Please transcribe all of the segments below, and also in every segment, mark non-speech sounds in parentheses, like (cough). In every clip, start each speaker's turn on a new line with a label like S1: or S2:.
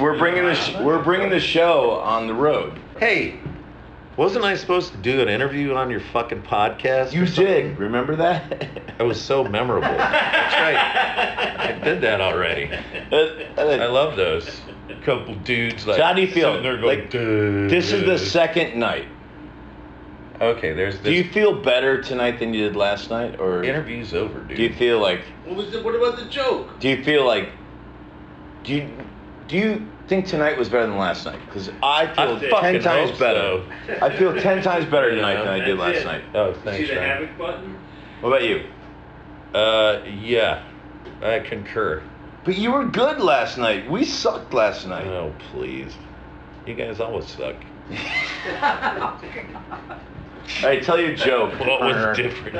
S1: We're bringing the sh- we're bringing the show on the road.
S2: Hey, wasn't I supposed to do an interview on your fucking podcast?
S1: You did. Remember that?
S2: That was so memorable. That's right. I did that already. I love those. Couple dudes like.
S1: So how do you feel?
S2: there going,
S1: Like, this is the second night.
S2: Okay, there's this.
S1: Do you feel better tonight than you did last night, or
S2: interview's over, dude.
S1: do you feel like?
S3: What was the, What about the joke?
S1: Do you feel like? Do you do you think tonight was better than last night? Because I feel
S2: I
S1: ten times better.
S2: so.
S1: I feel ten (laughs) times better tonight
S2: Yeah.
S1: than I did last
S3: it.
S1: night.
S2: oh,
S3: See
S2: thanks,
S3: the
S2: man.
S3: havoc button?
S1: What about you?
S2: Uh, yeah, I concur.
S1: But you were good last night. We sucked last night.
S2: Oh, please. You guys always suck. (laughs)
S1: All right, tell your joke. (laughs)
S2: What was
S1: Pirner.
S2: different?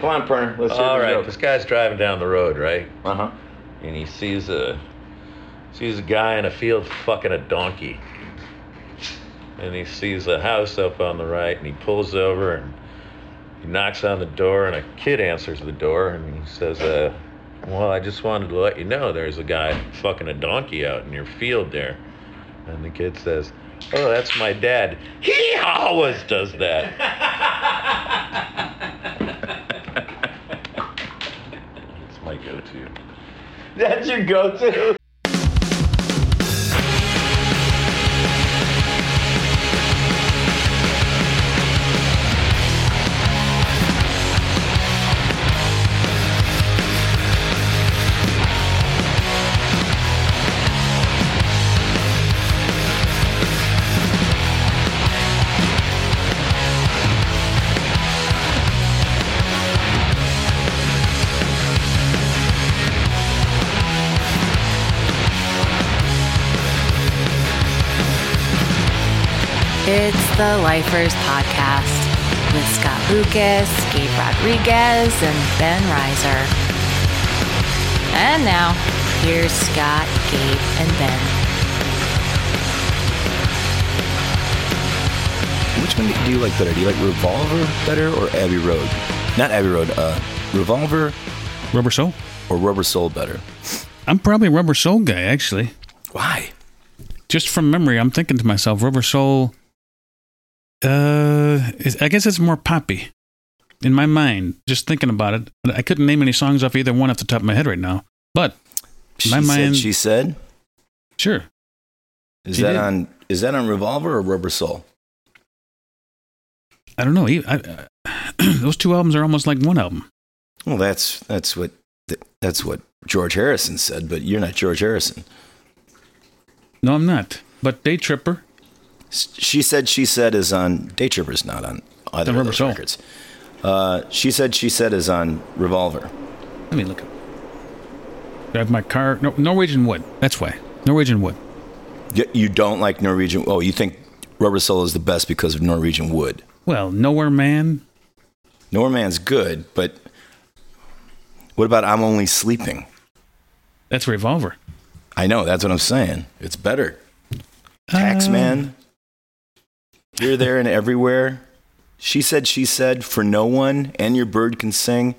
S1: Come on, Pirner. Let's hear
S2: All
S1: the
S2: right,
S1: joke.
S2: this guy's driving down the road, right?
S1: Uh huh.
S2: And he sees a sees a guy in a field fucking a donkey. And he sees a house up on the right, and he pulls over and he knocks on the door, and a kid answers the door, and he says, uh, "Well, I just wanted to let you know there's a guy fucking a donkey out in your field there." And the kid says, "Oh, that's my dad. He always does that." (laughs) It's my go-to.
S1: That's your go-to.
S4: The Lifers Podcast with Scott Lucas, Gabe Rodriguez, and Ben Reiser. And now, here's Scott, Gabe, and Ben.
S5: Which one do you like better? Do you like Revolver better or Abbey Road? Not Abbey Road. Uh, Revolver
S6: Rubber Soul?
S5: or Rubber Soul better?
S6: I'm probably a Rubber Soul guy, actually.
S5: Why?
S6: Just from memory, I'm thinking to myself, Rubber Soul. Uh, I guess it's more poppy in my mind. Just thinking about it, I couldn't name any songs off either one off the top of my head right now. But
S5: She
S6: My
S5: said.
S6: mind-
S5: She said.
S6: sure,
S5: Is
S6: She
S5: that
S6: did.
S5: on? Is that on Revolver or Rubber Soul?
S6: I don't know. I, I, (clears throat) those two albums are almost like one album.
S5: Well, that's that's what that's what George Harrison said. But you're not George Harrison.
S6: No, I'm not. But Day Tripper,
S5: She said. She said is on Day Tripper's not on either
S6: The
S5: of those records. Uh, she said. She said is on Revolver.
S6: let me look. Drive my car. No, Norwegian Wood. That's why. Norwegian Wood.
S5: You don't like Norwegian. Oh, you think Rubber Soul is the best because of Norwegian Wood.
S6: Well, Nowhere Man.
S5: Norman's good, but what about I'm Only Sleeping?
S6: That's Revolver.
S5: I know, that's what I'm saying. It's better. Taxman. Here, there, and everywhere. She said, she said, for no one, and your bird can sing.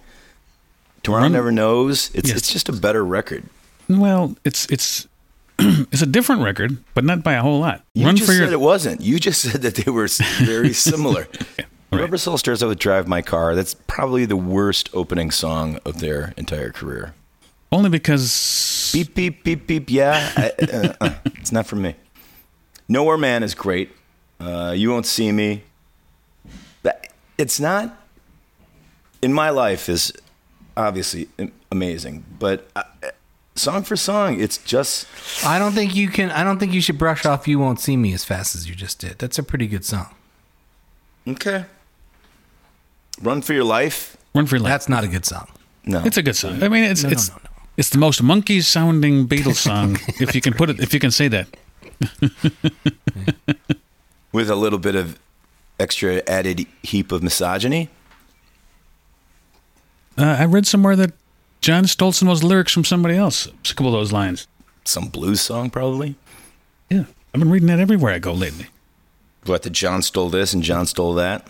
S5: Tomorrow
S6: Run-
S5: never knows. It's
S6: Yes.
S5: it's just a better record.
S6: Well, it's it's (clears throat) it's a different record, but not by a whole lot.
S5: You
S6: Run
S5: just
S6: for
S5: said
S6: your
S5: it wasn't. You just (laughs) said that they were very (laughs) similar.
S6: all right.
S5: Rubber Soul starts out with "Drive My Car." That's probably the worst opening song of their entire career.
S6: only because
S5: Beep beep beep beep. Yeah, I, uh, uh, it's not for me. Nowhere Man is great. Uh, you won't see me. It's not. In my life is obviously amazing, but uh, song for song, it's just
S7: I don't think you can. I don't think you should brush off "You Won't See Me" as fast as you just did. That's a pretty good song.
S5: okay. Run for your life.
S6: Run for Your Life.
S7: That's not a good song.
S5: No,
S6: It's a good song. I mean, it's
S7: No, no,
S6: it's
S7: no, no.
S6: it's the most monkey sounding Beatles song, (laughs) if you can put it, if you can say that.
S5: With a little bit of extra added heap of misogyny.
S6: Uh, I read somewhere that John stole some of those lyrics from somebody else. A couple of those lines.
S5: Some blues song, probably.
S6: Yeah, I've been reading that everywhere I go lately.
S5: What the John stole this and John stole that.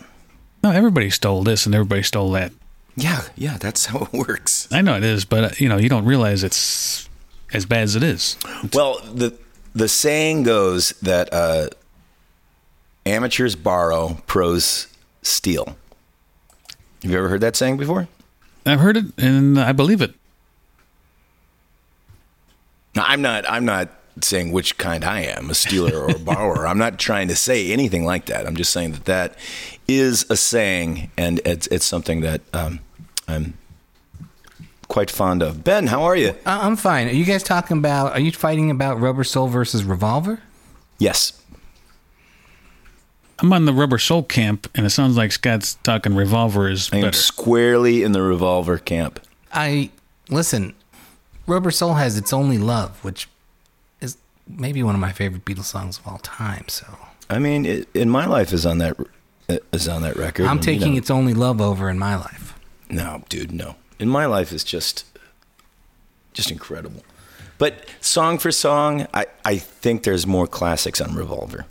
S6: No, everybody stole this and everybody stole that.
S5: Yeah, yeah, that's (laughs) how it works.
S6: I know it is, but uh, you know, you don't realize it's as bad as it is.
S5: Well, the the saying goes that uh, amateurs borrow, pros steal. Have you ever heard that saying before?
S6: I've heard it and I believe it.
S5: No, I'm not. I'm not saying which kind I am, a stealer or a (laughs) borrower. I'm not trying to say anything like that. I'm just saying that that is a saying, and it's it's something that um, I'm quite fond of. Ben, how are you?
S7: I- I'm fine. Are you guys talking about? Are you fighting about Rubber Soul versus Revolver?
S5: Yes.
S6: I'm on the Rubber Soul camp, and it sounds like Scott's talking Revolver is
S5: I am
S6: better.
S5: squarely in the revolver camp.
S7: I listen. Rubber Soul has its only love, which is maybe one of my favorite Beatles songs of all time. So
S5: I mean, it, in my life is on that is on that record.
S7: I'm
S5: and, you
S7: taking
S5: know-
S7: its only love over in my life.
S5: No, dude, no. In my life is just just incredible. But song for song, I, I think there's more classics on Revolver.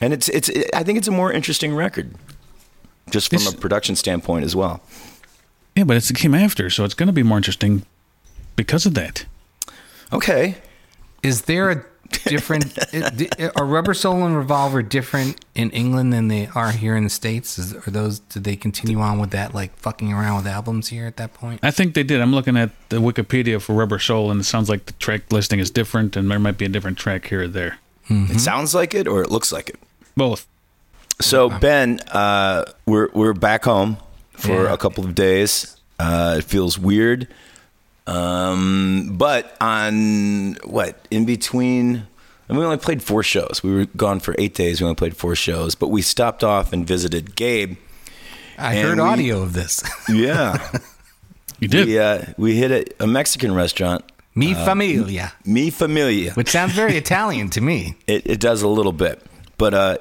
S5: And it's it's I think it's a more interesting record. Just from
S6: This-
S5: a production standpoint as well.
S6: yeah, but it's, it came after, so it's going to be more interesting because of that.
S5: Okay.
S7: Is there a different? (laughs) are Rubber Soul and Revolver different in England than they are here in the states? Is, are those? Did they continue on with that, like fucking around with albums here at that point?
S6: I think they did. I'm looking at the Wikipedia for Rubber Soul, and it sounds like the track listing is different, and there might be a different track here or there.
S5: It sounds like it or it looks like it.
S6: Both.
S5: So Ben, uh, we're we're back home for
S7: Yeah.
S5: a couple of days. Uh, it feels weird, um, but on what in between, and we only played four shows. We were gone for eight days. We only played four shows, but we stopped off and visited Gabe.
S7: I heard
S5: we-
S7: audio of this. (laughs)
S5: Yeah,
S6: You did.
S5: we uh, we hit a, a Mexican restaurant,
S7: Mi familia,
S5: Mi Familia.
S7: which sounds very Italian to me.
S5: It, it does a little bit, but uh,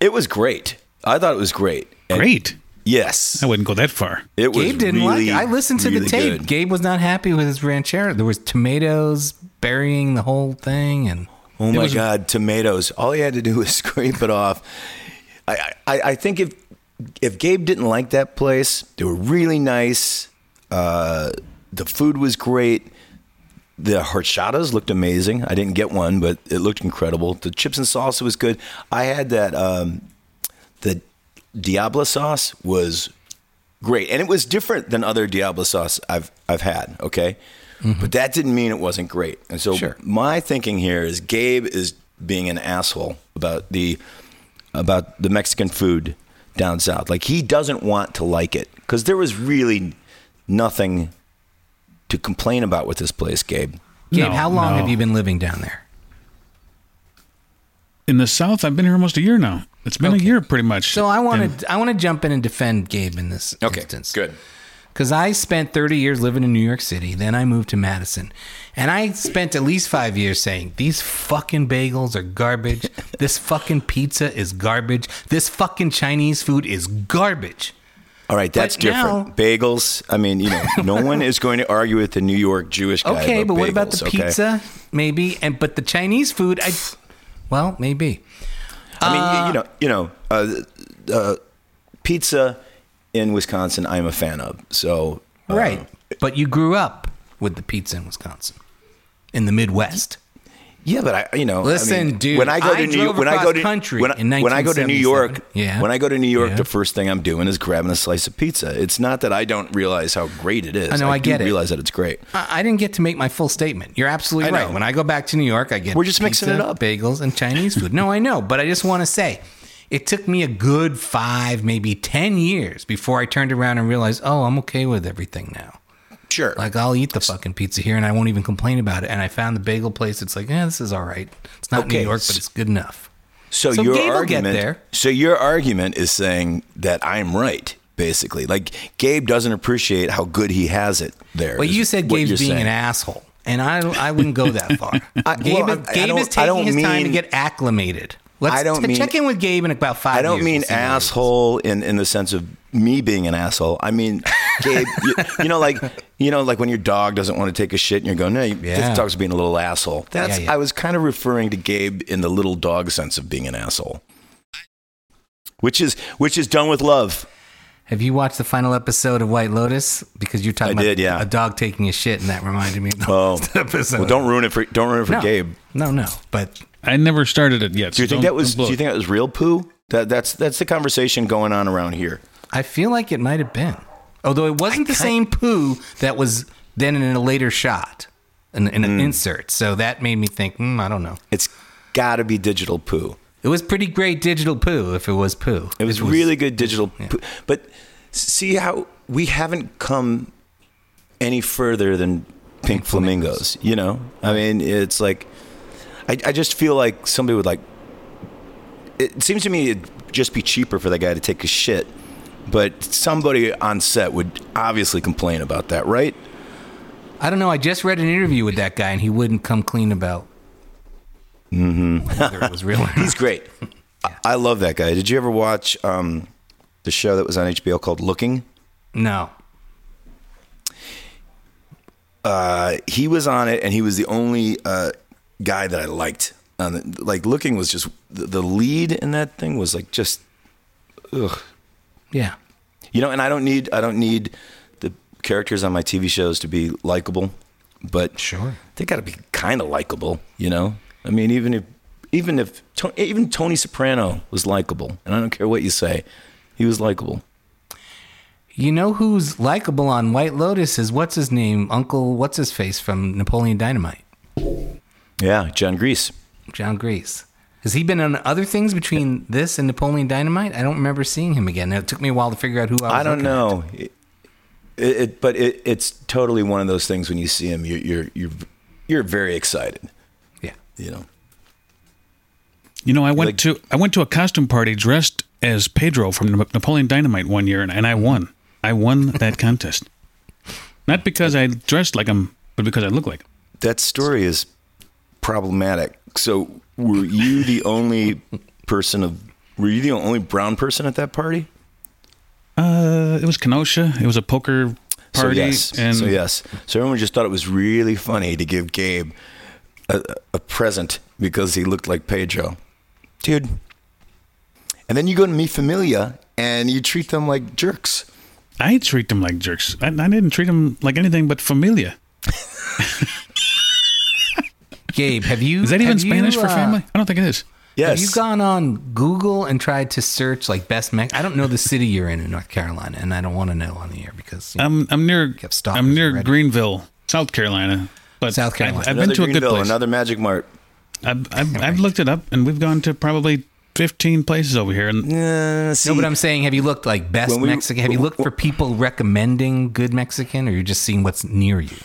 S5: it was great. I thought it was great. And
S6: Great.
S5: Yes,
S6: I wouldn't go that far.
S5: It was
S7: Gabe didn't
S5: really,
S7: like. it. I listened to the tape.
S5: good.
S7: Gabe was not happy with his ranchero. There was tomatoes burying the whole thing, and
S5: Oh my
S6: was-
S5: God, tomatoes! All he had to do (laughs) was scrape it off. I, I, I think if if Gabe didn't like that place, they were really nice. Uh, the food was great. The horchatas looked amazing. I didn't get one, but it looked incredible. The chips and salsa was good. I had that. Um, the Diablo sauce was great, and it was different than other Diablo sauce I've I've had. Okay, but that didn't mean it wasn't great. And so
S7: Sure.
S5: my thinking here is Gabe is being an asshole about the about the Mexican food down south. Like he doesn't want to like it because there was really nothing to complain about with this place, Gabe.
S7: Gabe,
S6: No,
S7: how long
S6: no.
S7: have you been living down there?
S6: In the South, I've been here almost a year now. It's been
S7: Okay.
S6: a year pretty much.
S7: So I want
S6: And
S7: to I want to jump in and defend Gabe in this instance.
S5: good.
S7: Because I spent 30 years living in New York City. Then I moved to Madison. And I spent at least five years saying, these fucking bagels are garbage. (laughs) this fucking pizza is garbage. This fucking Chinese food is garbage.
S5: All right, that's
S7: But
S5: different.
S7: now-
S5: bagels. I mean, you know, no (laughs) one is going to argue with the New York Jewish guy.
S7: Okay, but
S5: about
S7: what about the
S5: okay?
S7: pizza? Maybe. And But the Chinese food, I. Well, maybe.
S5: I mean, you- you know, you know, uh, uh, pizza in Wisconsin, I'm a fan of. So, uh,
S7: Right. But you grew up with the pizza in Wisconsin, in the Midwest.
S5: Yeah, but I, you know, I
S7: Listen,
S5: mean,
S7: dude,
S5: When I go
S7: I
S5: to New
S7: drove
S5: when I go to
S7: country
S5: when I, when I go to New York,
S7: Yeah.
S5: when I go to New York,
S7: Yeah.
S5: the first thing I'm doing is grabbing a slice of pizza. It's not that I don't realize how great it is.
S7: I know, I
S5: do
S7: get it.
S5: realize that it's great.
S7: I, I didn't get to make my full statement. You're absolutely
S5: I know.
S7: right. When I go back to New York, I get
S5: We're just mixing it up.
S7: bagels, and Chinese food. no, I know, but I just want to say, it took me a good five, maybe ten years before I turned around and realized, oh, I'm okay with everything now.
S5: Sure.
S7: Like I'll eat the fucking pizza here, and I won't even complain about it. And I found the bagel place. It's like, yeah, this is all right. It's not
S5: Okay,
S7: New York, but it's good enough.
S5: So,
S7: So
S5: your
S7: Gabe will get
S5: argument,
S7: there.
S5: so your argument is saying that I'm right, basically. Like Gabe doesn't appreciate how good he has it there.
S7: Well, you said Gabe's being
S5: saying.
S7: an asshole, and I I wouldn't go that far. (laughs)
S5: Uh, I-
S7: Gabe,
S5: well, I- I
S7: Gabe is
S5: I don't
S7: taking his time to get acclimated. Let's
S5: I don't
S7: t-
S5: mean-
S7: check in with Gabe in about five.
S5: I don't mean
S7: and see where he is.
S5: asshole in, in the sense of me being an asshole. I mean, Gabe, you, you know, like you know, like when your dog doesn't want to take a shit and you're going, no, you-
S7: Yeah.
S5: this dog's being a little asshole. That's
S7: Yeah, yeah.
S5: I was kind of referring to Gabe in the little dog sense of being an asshole, which is which is done with love.
S7: Have you watched the final episode of White Lotus? Because you're talking
S5: I
S7: about
S5: did, yeah.
S7: a dog taking a shit, and that reminded me of the
S5: Oh,
S7: last (laughs) episode.
S5: well, don't ruin it for don't ruin it for
S7: no,
S5: Gabe.
S7: No, no. But
S6: I never started it yet.
S5: Do you
S6: so
S5: think that was?
S6: don't blow
S5: Do you think that was real poo? That that's that's the conversation going on around here.
S7: I feel like it might have been. Although it wasn't the same poo that was then in a later shot, in, in
S5: Mm.
S7: an insert. So that made me think, hmm, I don't know.
S5: It's got to be digital poo.
S7: It was pretty great digital poo if it was poo.
S5: It was, really good digital. poo. But see how we haven't come any further than pink flamingos. You know, I mean, it's like I, I just feel like somebody would like. It seems to me it'd just be cheaper for that guy to take a shit, but somebody on set would obviously complain about that, right?
S7: I don't know. I just read an interview with that guy, and he wouldn't come clean about whether it was real or (laughs) not.
S5: He's great. I, I love that guy. Did you ever watch um, the show that was on HBO called Looking?
S7: No.
S5: uh, he was on it, and he was the only uh, guy that I liked. The, like, looking was just the, the lead in that thing was like just, ugh,
S7: Yeah.
S5: you know. And I don't need I don't need the characters on my TV shows to be likable, but
S7: Sure.
S5: they got to be kind of likable, you know. I mean, even if even if even Tony Soprano was likable, and I don't care what you say, he was likable.
S7: You know who's likable on White Lotus is what's his name? Uncle, what's his face from Napoleon Dynamite?
S5: Yeah, Jon Gries.
S7: Jon Gries. Has he been on other things between this and Napoleon Dynamite? I don't remember seeing him again. It took me a while to figure out who I was.
S5: I don't know. It, it, but it, it's totally one of those things when you see him, you're you're you're, you're very excited.
S7: Yeah.
S5: You know.
S6: You know, I went
S5: Like-
S6: to I went to a costume party dressed as Pedro from Napoleon Dynamite one year, and, and I won. I won (laughs) that contest. Not because I dressed like him, but because I look like him.
S5: That story is problematic. So, were you the only person of? Were you the only brown person at that party?
S6: Uh, it was Kenosha. It was a poker party,
S5: So yes.
S6: and
S5: so yes. So everyone just thought it was really funny to give Gabe a, a present because he looked like Pedro, dude. And then you go to Mi Familia and you treat them like jerks.
S6: I treat them like jerks. I, I didn't treat them like anything but familia. (laughs)
S7: Gabe, have you?
S6: Is that even
S7: have you,
S6: Spanish for
S7: uh,
S6: family? I don't think it is.
S5: Yes.
S7: Have you gone on Google and tried to search like best Mex? I don't know the city you're in in North Carolina, and I don't want to know on the air because you know,
S6: I'm I'm near
S7: have
S6: I'm near
S7: already.
S6: Greenville, South Carolina. But
S7: South Carolina.
S6: I've, I've
S5: another
S6: been to a good
S5: Greenville,
S6: place.
S5: another Magic Mart.
S6: I've, I've, I've looked it up, and we've gone to probably 15 places over here. And
S5: Uh, see,
S7: no, but I'm saying, have you looked like best
S5: we-
S7: Mexican? Have you looked for people recommending good Mexican, or you're just seeing what's near you?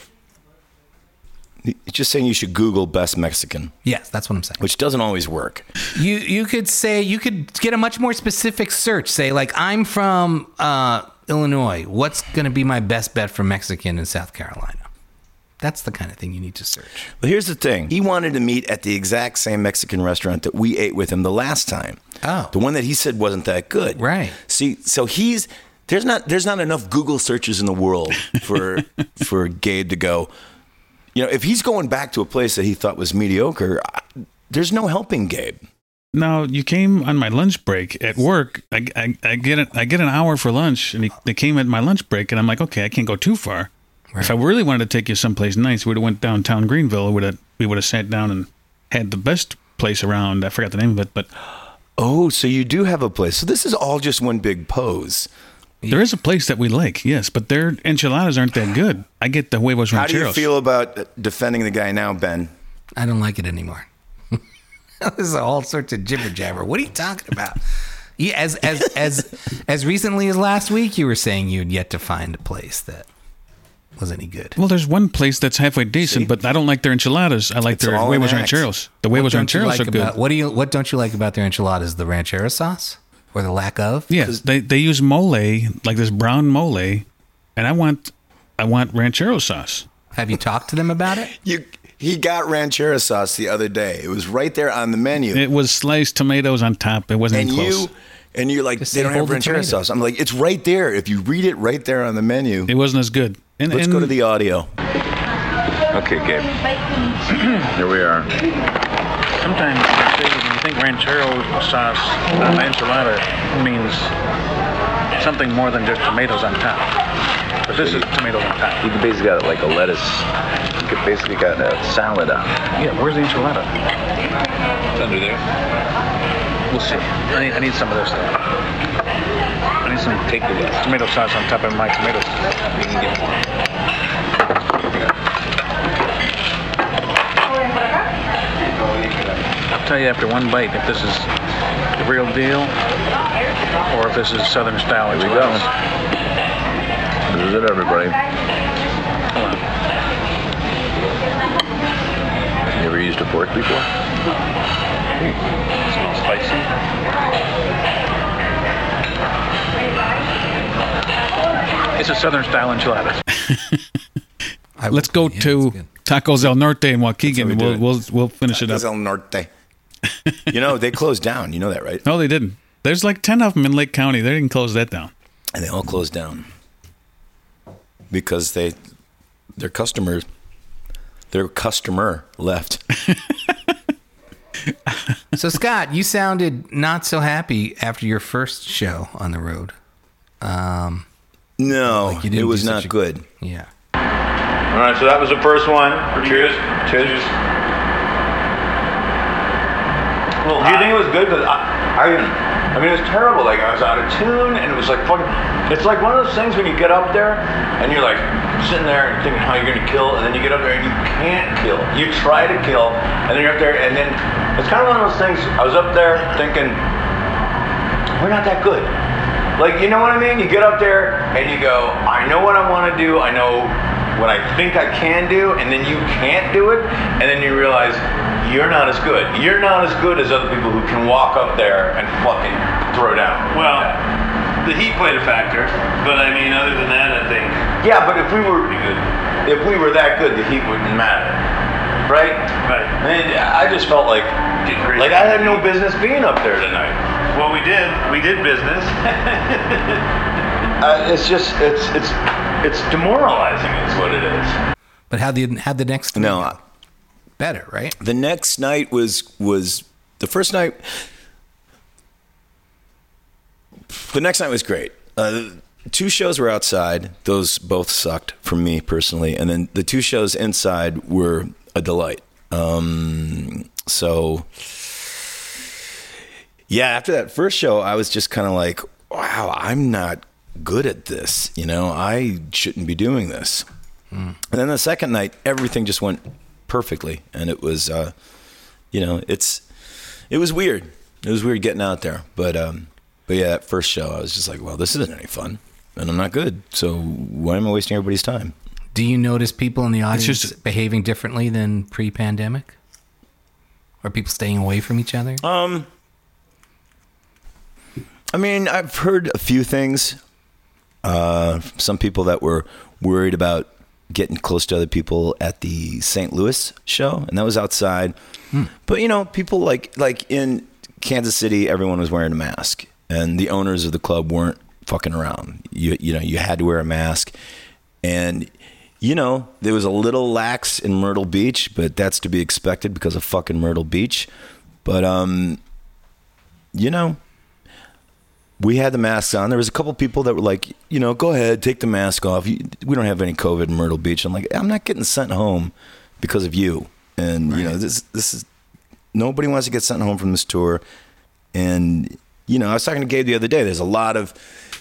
S5: Just saying you should Google best Mexican,
S7: Yes, that's what I'm saying.
S5: which doesn't always work.
S7: You you could say you could get a much more specific search. Say like I'm from uh, Illinois. What's going to be my best bet for Mexican in South Carolina? That's the kind of thing you need to search.
S5: But here's the thing: he wanted to meet at the exact same Mexican restaurant that we ate with him the last time.
S7: Oh.
S5: the one that he said wasn't that good.
S7: Right.
S5: See, so he's there's not there's not enough Google searches in the world for (laughs) for Gabe to go. You know, if he's going back to a place that he thought was mediocre, I- there's no helping Gabe.
S6: now you came on my lunch break at work. I, I, I get it. I get an hour for lunch, and he, they came at my lunch break, and I'm like, okay, I can't go too far. If I really wanted to take you someplace nice, we'd have went downtown Greenville. Would have we would have sat down and had the best place around. I forgot the name of it, but
S5: Oh, so you do have a place. So this is all just one big pose.
S6: There is a place that we like. Yes, but their enchiladas aren't that good. I get the huevos rancheros.
S5: How do you feel about defending the guy now, Ben?
S7: I don't like it anymore. (laughs) this is all sorts of jibber jabber. What are you talking about? Yeah, as as as as recently as last week, you were saying you'd yet to find a place that was any good.
S6: Well, there's one place that's halfway decent, but I don't like their enchiladas. I like
S5: It's
S6: their huevos rancheros. The huevos rancheros
S7: like
S6: are good.
S7: about- what do you what don't you like about their enchiladas? The ranchero sauce or the lack of?
S6: Yes, they they use mole like this brown mole, and I want I want ranchero sauce.
S7: Have you talked to them about it?
S5: You he got ranchero sauce the other day. It was right there on the menu.
S6: It was sliced tomatoes on top. It wasn't
S5: and
S6: even close.
S5: you and you're like
S7: Just
S5: they don't have ranchero sauce. I'm like, it's right there. If you read it right there on the menu.
S6: it wasn't as good. And,
S5: Let's
S6: and
S5: go to the audio.
S1: Okay, Gabe. (clears throat) Here we are.
S6: Sometimes when you think ranchero sauce on enchilada, means something more than just tomatoes on top. But this is tomatoes on top.
S1: You basically got like a lettuce. You could basically got a salad on.
S6: Yeah, where's the enchilada?
S1: It's under there.
S6: We'll see. I need, I need some of this though. I need some
S1: Take the
S6: tomato sauce on top of my tomatoes. I'll tell you after one bite if this is the real deal or if this is Southern style.
S1: Here we go. This is it, everybody.
S6: Hold on.
S1: You ever used a fork before?
S6: Spicy. It's a Southern style enchilada. (laughs) Let's go
S7: yeah,
S6: to. Tacos El Norte in Waukegan.
S5: We
S6: we'll, we'll we'll finish it up.
S5: Tacos El Norte. (laughs) you know, they closed down. You know that, right?
S6: No, they didn't. There's like ten of them in Lake County. They didn't close that down.
S5: And they all closed down because they their customer their customer left. (laughs)
S7: So Scott, you sounded not so happy after your first show on the road. Um,
S5: No,
S7: Like you
S5: it was not
S7: a-
S5: good.
S7: yeah.
S2: All right, so that was the first one. Cheers. Cheers.
S1: Well, do you think it was good? Because I, I, I mean, it was terrible. Like I was out of tune, and it was like fucking. It's like one of those things when you get up there and you're like sitting there and thinking how you're gonna kill, and then you get up there and you can't kill. You try to kill, and then you're up there, and then it's kind of one of those things. I was up there thinking, we're not that good. Like, you know what I mean? You get up there and you go, I know what I want to do. I know what I think I can do, and then you can't do it, and then you realize you're not as good. You're not as good as other people who can walk up there and fucking throw down.
S3: Well, the heat played a factor, but I mean, other than that, I think
S1: Yeah, but if we were if we were that good, the heat wouldn't matter, right?
S3: Right.
S1: And I just felt like like I had no business being up there tonight.
S3: well, we did we did business. (laughs)
S1: Uh, it's just it's it's it's demoralizing. Is what it is.
S7: But how the how the next
S5: No,
S7: week
S5: I-
S7: better, right?
S5: the next night was was the first night. The next night was great. Uh, two shows were outside; those both sucked for me personally, and then the two shows inside were a delight. Um, so, yeah, after that first show, I was just kind of like, "Wow, I'm not good at this. You know, I shouldn't be doing this." And then the second night, everything just went perfectly, and it was, uh, you know, it's, it was weird. It was weird getting out there, but, um, but yeah, that first show, I was just like, well, this isn't any fun, and I'm not good. So why am I wasting everybody's time?
S7: Do you notice people in the audience
S6: just-
S7: behaving differently than pre-pandemic? Are people staying away from each other?
S5: Um, I mean, I've heard a few things. Uh, some people that were worried about getting close to other people at the St. Louis show, and that was outside. But you know, people like like in Kansas City, everyone was wearing a mask, and the owners of the club weren't fucking around. You you know, you had to wear a mask, and you know, there was a little lax in Myrtle Beach, but that's to be expected because of fucking Myrtle Beach. But um, you know, we had the masks on. There was a couple people that were like, you know, go ahead, take the mask off. We don't have any COVID in Myrtle Beach. I'm like, I'm not getting sent home because of you. And you know, this this is nobody wants to get sent home from this tour. And you know, I was talking to Gabe the other day. There's a lot of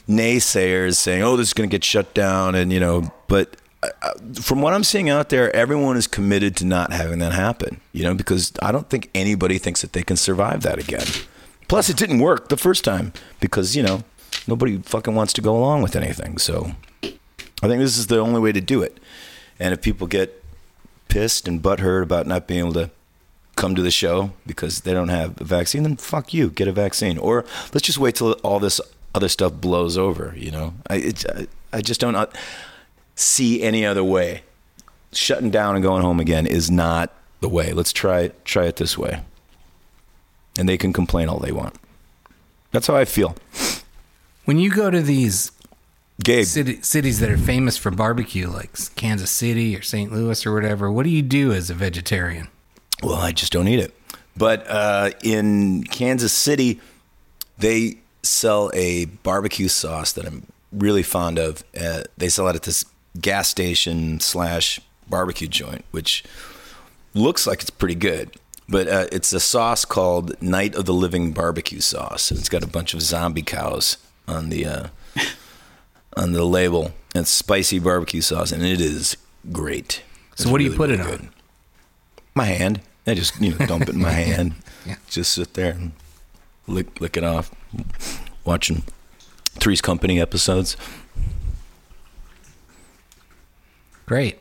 S5: naysayers saying, "Oh, this is going to get shut down," and you know, but uh, uh, from what I'm seeing out there, everyone is committed to not having that happen. You know, because I don't think anybody thinks that they can survive that again. Plus, it didn't work the first time because you know nobody fucking wants to go along with anything. So I think this is the only way to do it. And if people get pissed and butthurt about not being able to come to the show because they don't have a vaccine, then fuck you, get a vaccine. Or let's just wait till all this other stuff blows over. You know, I it, I, I just don't uh, see any other way. Shutting down and going home again is not the way. Let's try try it this way. And they can complain all they want. That's how I feel.
S7: When you go to these
S5: Gabe,
S7: city, cities that are famous for barbecue, like Kansas City or St. Louis or whatever, what do you do as a vegetarian?
S5: Well, I just don't eat it. But uh, in Kansas City, they sell a barbecue sauce that I'm really fond of. Uh, they sell it at this gas station slash barbecue joint, which looks like it's pretty good. But uh, it's a sauce called Night of the Living Barbecue Sauce, and it's got a bunch of zombie cows on the uh, (laughs) on the label. And it's spicy barbecue sauce, and it is great.
S7: So
S5: It's
S7: what do you put
S5: really
S7: it on?
S5: My hand. I just you know dump it in my (laughs) hand.
S7: Yeah.
S5: Just sit there and lick lick it off. Watching Three's Company episodes.
S7: Great.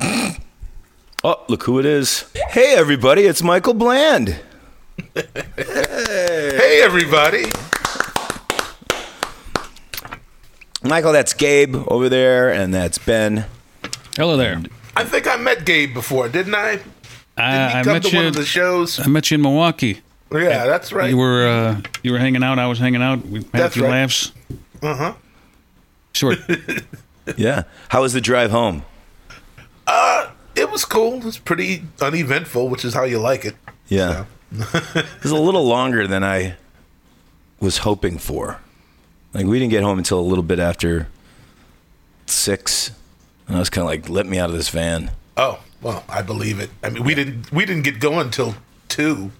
S7: (laughs)
S5: Oh, look who it is. Hey, everybody, it's Michael Bland.
S8: Hey, hey, everybody.
S5: Michael, that's Gabe over there, and that's Ben.
S6: Hello there.
S8: I think I met Gabe before, didn't I? Did
S6: I,
S8: he
S6: I met
S8: to
S6: you.
S8: one of the shows?
S6: I met you in Milwaukee.
S8: Yeah, that's right.
S6: You were uh, you were hanging out. I was hanging out. We had a
S8: That's
S6: few
S8: right.
S6: laughs.
S8: Uh huh.
S6: Short. (laughs)
S5: Yeah. How was the drive home?
S8: It was cool. It was pretty uneventful, which is how you like it.
S5: Yeah. (laughs) it was a little longer than I was hoping for. Like, we didn't get home until a little bit after six. And I was kind of like, let me out of this van.
S8: Oh well, I believe it. I mean, we didn't we didn't get going till two,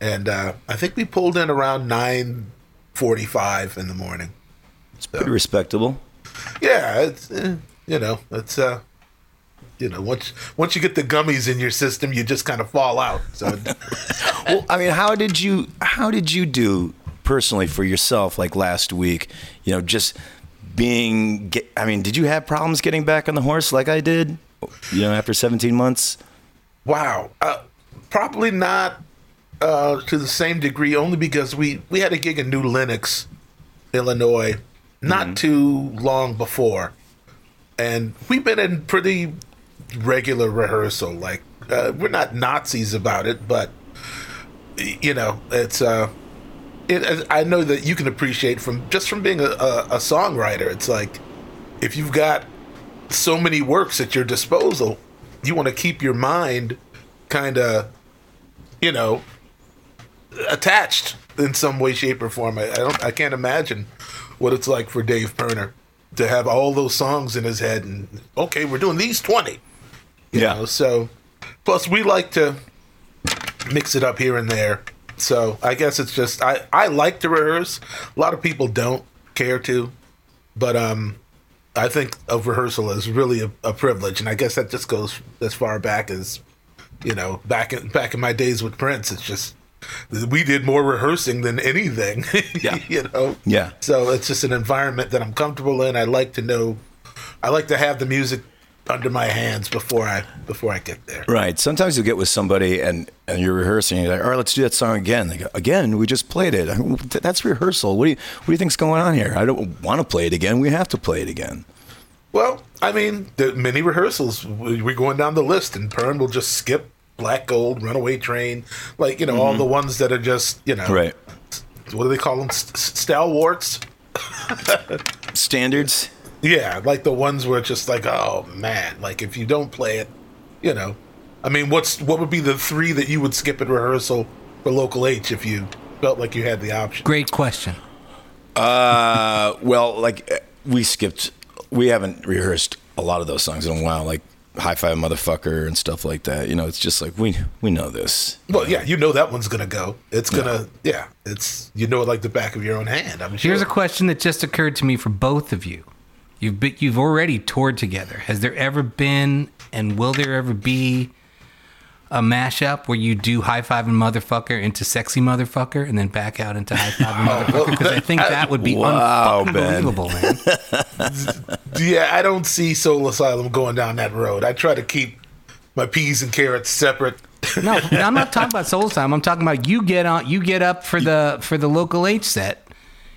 S8: and uh, I think we pulled in around nine forty-five in the morning.
S5: It's pretty respectable.
S8: Yeah, it's eh, you know it's uh you know once once you get the gummies in your system, you just kind of fall out. So (laughs) (laughs)
S5: Well, I mean, how did you how did you do personally for yourself like last week? You know, just being get, I mean, did you have problems getting back on the horse like I did? You know, after 17 months?
S8: Wow. Uh, probably not uh, to the same degree, only because we, we had a gig in New Lenox, Illinois, not too long before. And we've been in pretty regular rehearsal. Like, uh, we're not Nazis about it, but, you know, it's. Uh, it, I know that you can appreciate from just from being a, a, a songwriter. It's like if you've got so many works at your disposal, you want to keep your mind kind of, you know, attached in some way, shape, or form. I, I don't, I can't imagine what it's like for Dave Pirner to have all those songs in his head and okay, we're doing these twenty. You
S5: Yeah.
S8: know, so plus we like to mix it up here and there. So I guess it's just I I like to rehearse. A lot of people don't care to, but um, I think of rehearsal as really a, a privilege, and I guess that just goes as far back as you know back in back in my days with Prince. It's just we did more rehearsing than anything. (laughs)
S5: Yeah.
S8: you know.
S5: Yeah.
S8: So it's just an environment that I'm comfortable in. I like to know. I like to have the music under my hands before I before I get there.
S5: Right. Sometimes you get with somebody and, and you're rehearsing. And you're like, all right, let's do that song again. They go, again? We just played it. I That's rehearsal. What do you What do you think's going on here? I don't want to play it again. We have to play it again.
S8: Well, I mean, the many rehearsals. we- We're going down the list, and Pern will just skip Black Gold, Runaway Train, like you know all mm-hmm. the ones that are just you know
S5: Right.
S8: What do they call them? St- stalwarts. (laughs)
S5: Standards.
S8: Yeah, like the ones where it's just like, oh man, like if you don't play it, you know. I mean, what's what would be the three that you would skip at rehearsal for Local H if you felt like you had the option?
S7: Great question.
S5: Uh, well, like uh, we skipped. We haven't rehearsed a lot of those songs in a while, like "High Five Motherfucker" and stuff like that. You know, it's just like we we know this.
S8: Well, yeah, you know that one's gonna go. It's gonna, yeah, it's you know it like the back of your own hand. I'm sure.
S7: Here's a question that just occurred to me for both of you. You've been, you've already toured together. Has there ever been, and will there ever be, a mashup where you do high five and motherfucker into sexy motherfucker, and then back out into high five and (laughs) oh, motherfucker? Because I think that would be
S5: Wow,
S7: unfucking
S5: Ben.
S7: believable, man. (laughs)
S8: Yeah, I don't see Soul Asylum going down that road. I try to keep my peas and carrots separate.
S7: No, I'm not talking about Soul Asylum. I'm talking about you get on, you get up for (laughs) the for the Local H set,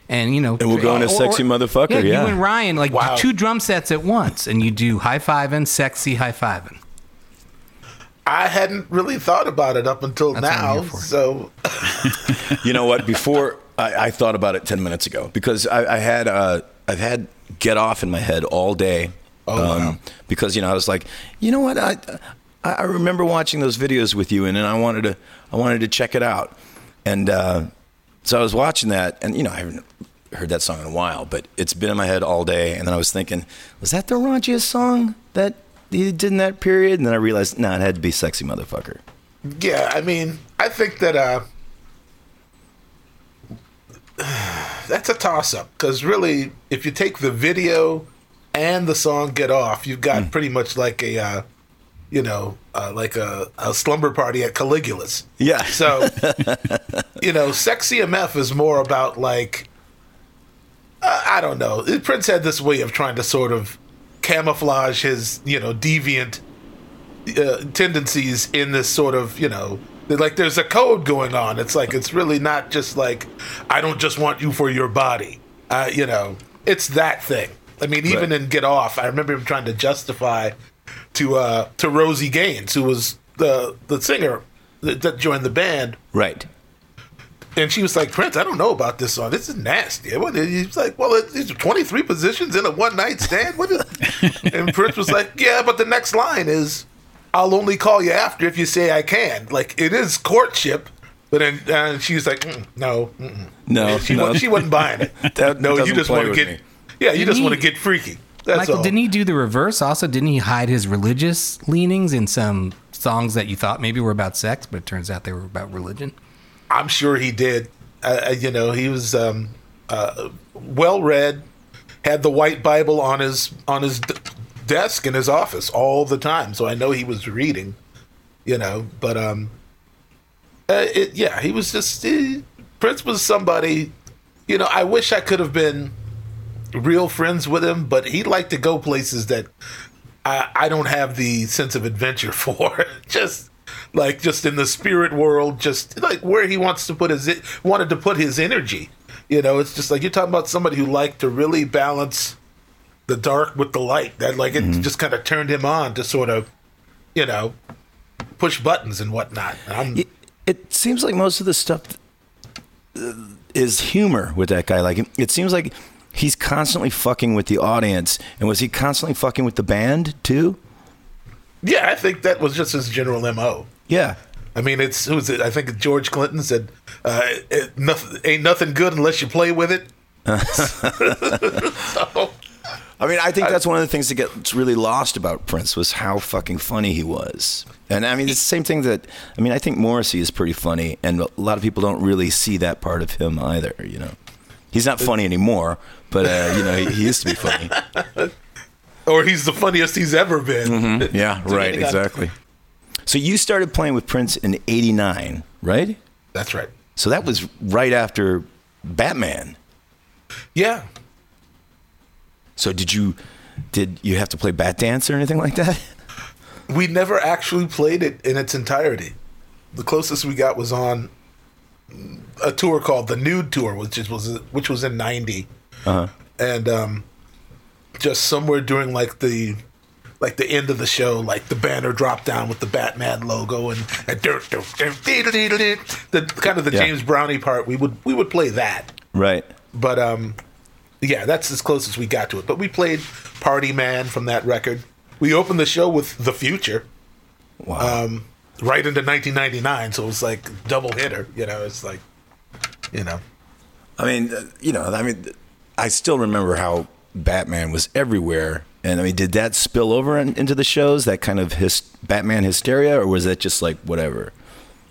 S7: and you know,
S5: And we'll go into Sexy Motherfucker,
S7: Yeah,
S5: yeah.
S7: you and Ryan like
S8: Wow.
S7: two drum sets at once, and you do high fiving, sexy high fiving.
S8: I hadn't really thought about it up until
S7: That's
S8: now. So (laughs) (laughs)
S5: You know what? Before I, I thought about it ten minutes ago because I, I had uh, I've had "Get Off" in my head all day.
S8: Oh, wow.
S5: Because you know I was like, you know what? I I I remember watching those videos with you, and then I wanted to I wanted to check it out, and uh, So I was watching that, and you know, I haven't heard that song in a while, but it's been in my head all day. And then I was thinking, was that the raunchiest song that he did in that period? And then I realized, nah, it had to be "Sexy Motherfucker."
S8: Yeah, I mean, I think that uh, (sighs) that's a toss up because really, if you take the video and the song "Get Off," you've got pretty much like a, uh, you know, uh, like a, a slumber party at Caligula's.
S5: Yeah.
S8: So, (laughs) you know, "Sexy MF" is more about like, uh, I don't know. Prince had this way of trying to sort of camouflage his, you know, deviant uh, tendencies in this sort of you know like there's a code going on it's like it's really not just like i don't just want you for your body uh, you know it's that thing i mean even
S5: Right.
S8: in get off i remember him trying to justify to uh to Rosie Gaines who was the the singer that, that joined the band
S5: Right.
S8: and she was like, Prince, I don't know about this song. This is nasty. What- He's like, well, it's 23 positions in a one night stand. What is? (laughs) and Prince was like, yeah, but the next line is, I'll only call you after if you say I can. Like, it is courtship. But then and she was like, mm, no, mm-mm.
S5: No,
S8: she,
S5: no.
S8: wa- she wasn't buying it. (laughs)
S5: That
S8: no, you just want to get,
S5: me.
S8: yeah, you
S7: Didn't
S8: just want to get freaky. That's
S7: Michael,
S8: all.
S7: didn't he do the reverse? Also, didn't he hide his religious leanings in some songs that you thought maybe were about sex, but it turns out they were about religion?
S8: I'm sure he did. Uh, you know, he was um, uh, well read, had the white Bible on his on his d- desk in his office all the time. So I know he was reading. You know, but um, uh, it, yeah, he was just eh, Prince was somebody. You know, I wish I could have been real friends with him, but he liked to go places that I, I don't have the sense of adventure (laughs) for. just like just in the spirit world, just like where he wants to put his wanted to put his energy. You know, it's just like you're talking about somebody who liked to really balance the dark with the light. That like it mm-hmm. just kind of turned him on to sort of, you know, push buttons and whatnot. I'm,
S5: It, it seems like most of the stuff is humor with that guy. Like it seems like he's constantly fucking with the audience. And was he constantly fucking with the band too?
S8: yeah, I think that was just his general mo.
S5: Yeah.
S8: I mean, it's who was it? I think George Clinton said, uh, it, nothing, "Ain't nothing good unless you play with it." (laughs) (laughs) so,
S5: I mean, I think that's one of the things that gets really lost about Prince was how fucking funny he was. And I mean, it's the same thing that I mean, I think Morrissey is pretty funny, and a lot of people don't really see that part of him either. You know, he's not funny anymore, but uh, you know, he, he used to be funny. (laughs)
S8: or he's the funniest he's ever been.
S5: Yeah, (laughs) right, exactly. So you started playing with Prince in '89, right?
S8: That's right.
S5: So that was right after Batman.
S8: Yeah.
S5: So did you did you have to play Batdance or anything like that?
S8: We never actually played it in its entirety. The closest we got was on a tour called the Nude Tour, which is, was which was in '90,
S5: Uh-huh.
S8: and um, just somewhere during like the like the end of the show, like the banner dropped down with the Batman logo and, and the kind of the
S5: Yeah.
S8: James Brownie part. We would we would play that,
S5: Right.
S8: but um, yeah, that's as close as we got to it. But we played Party Man from that record. We opened the show with The Future
S5: Wow.
S8: um, right into 1999, so it was like double hitter. You know, it's like, you know,
S5: I mean, uh, you know, I mean, I still remember how Batman was everywhere. And I mean, did that spill over in, into the shows? That kind of his, Batman hysteria, or was that just like whatever?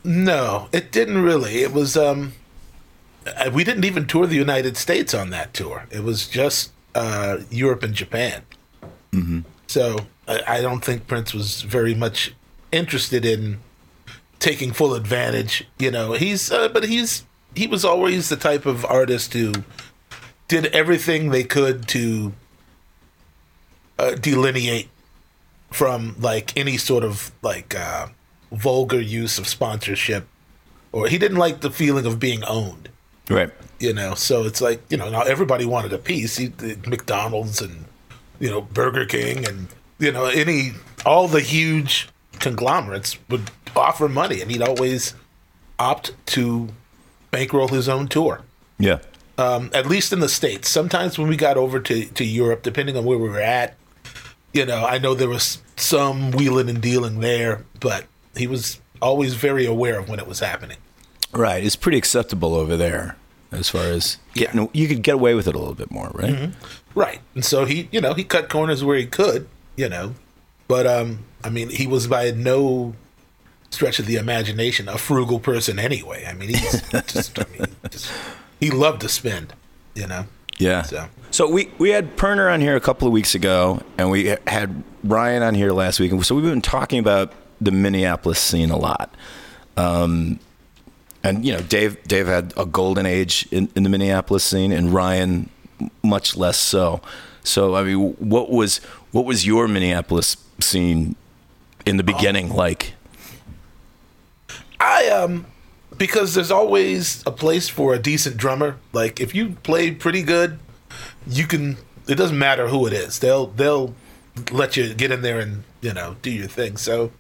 S8: no, it didn't really. It was um, uh, we didn't even tour the United States on that tour. It was just uh, Europe and Japan. Mm-hmm. So I, I don't think Prince was very much interested in taking full advantage. You know, he's uh, but he's he was always the type of artist who did everything they could to uh, delineate from like any sort of like uh, vulgar use of sponsorship, or he didn't like the feeling of being owned.
S5: Right.
S8: You know, so it's like you know now everybody wanted a piece. He, the McDonald's and you know Burger King and you know any all the huge conglomerates would offer money, and he'd always opt to bankroll his own tour
S5: Yeah.
S8: um, at least in the states. Sometimes when we got over to, to Europe, depending on where we were at, you know, I know there was some wheeling and dealing there, but he was always very aware of when it was happening.
S5: Right. It's pretty acceptable over there. as far as
S8: Yeah.
S5: getting, you could get away with it a little bit more, right?
S8: Right. And so he, you know, he cut corners where he could, you know. But um I mean, he was by no stretch of the imagination a frugal person anyway. I mean, he's (laughs) just I mean, just he loved to spend, you know.
S5: Yeah.
S8: So
S5: So we we had Pirner on here a couple of weeks ago, and we had Ryan on here last week, and so we've been talking about the Minneapolis scene a lot. Um, and you know, Dave Dave had a golden age in, in the Minneapolis scene, and Ryan much less so. So I mean, what was what was your Minneapolis scene in the beginning like?
S8: I um because there's always a place for a decent drummer. Like if you play pretty good, you can it doesn't matter who it is. They'll they'll let you get in there and, you know, do your thing. So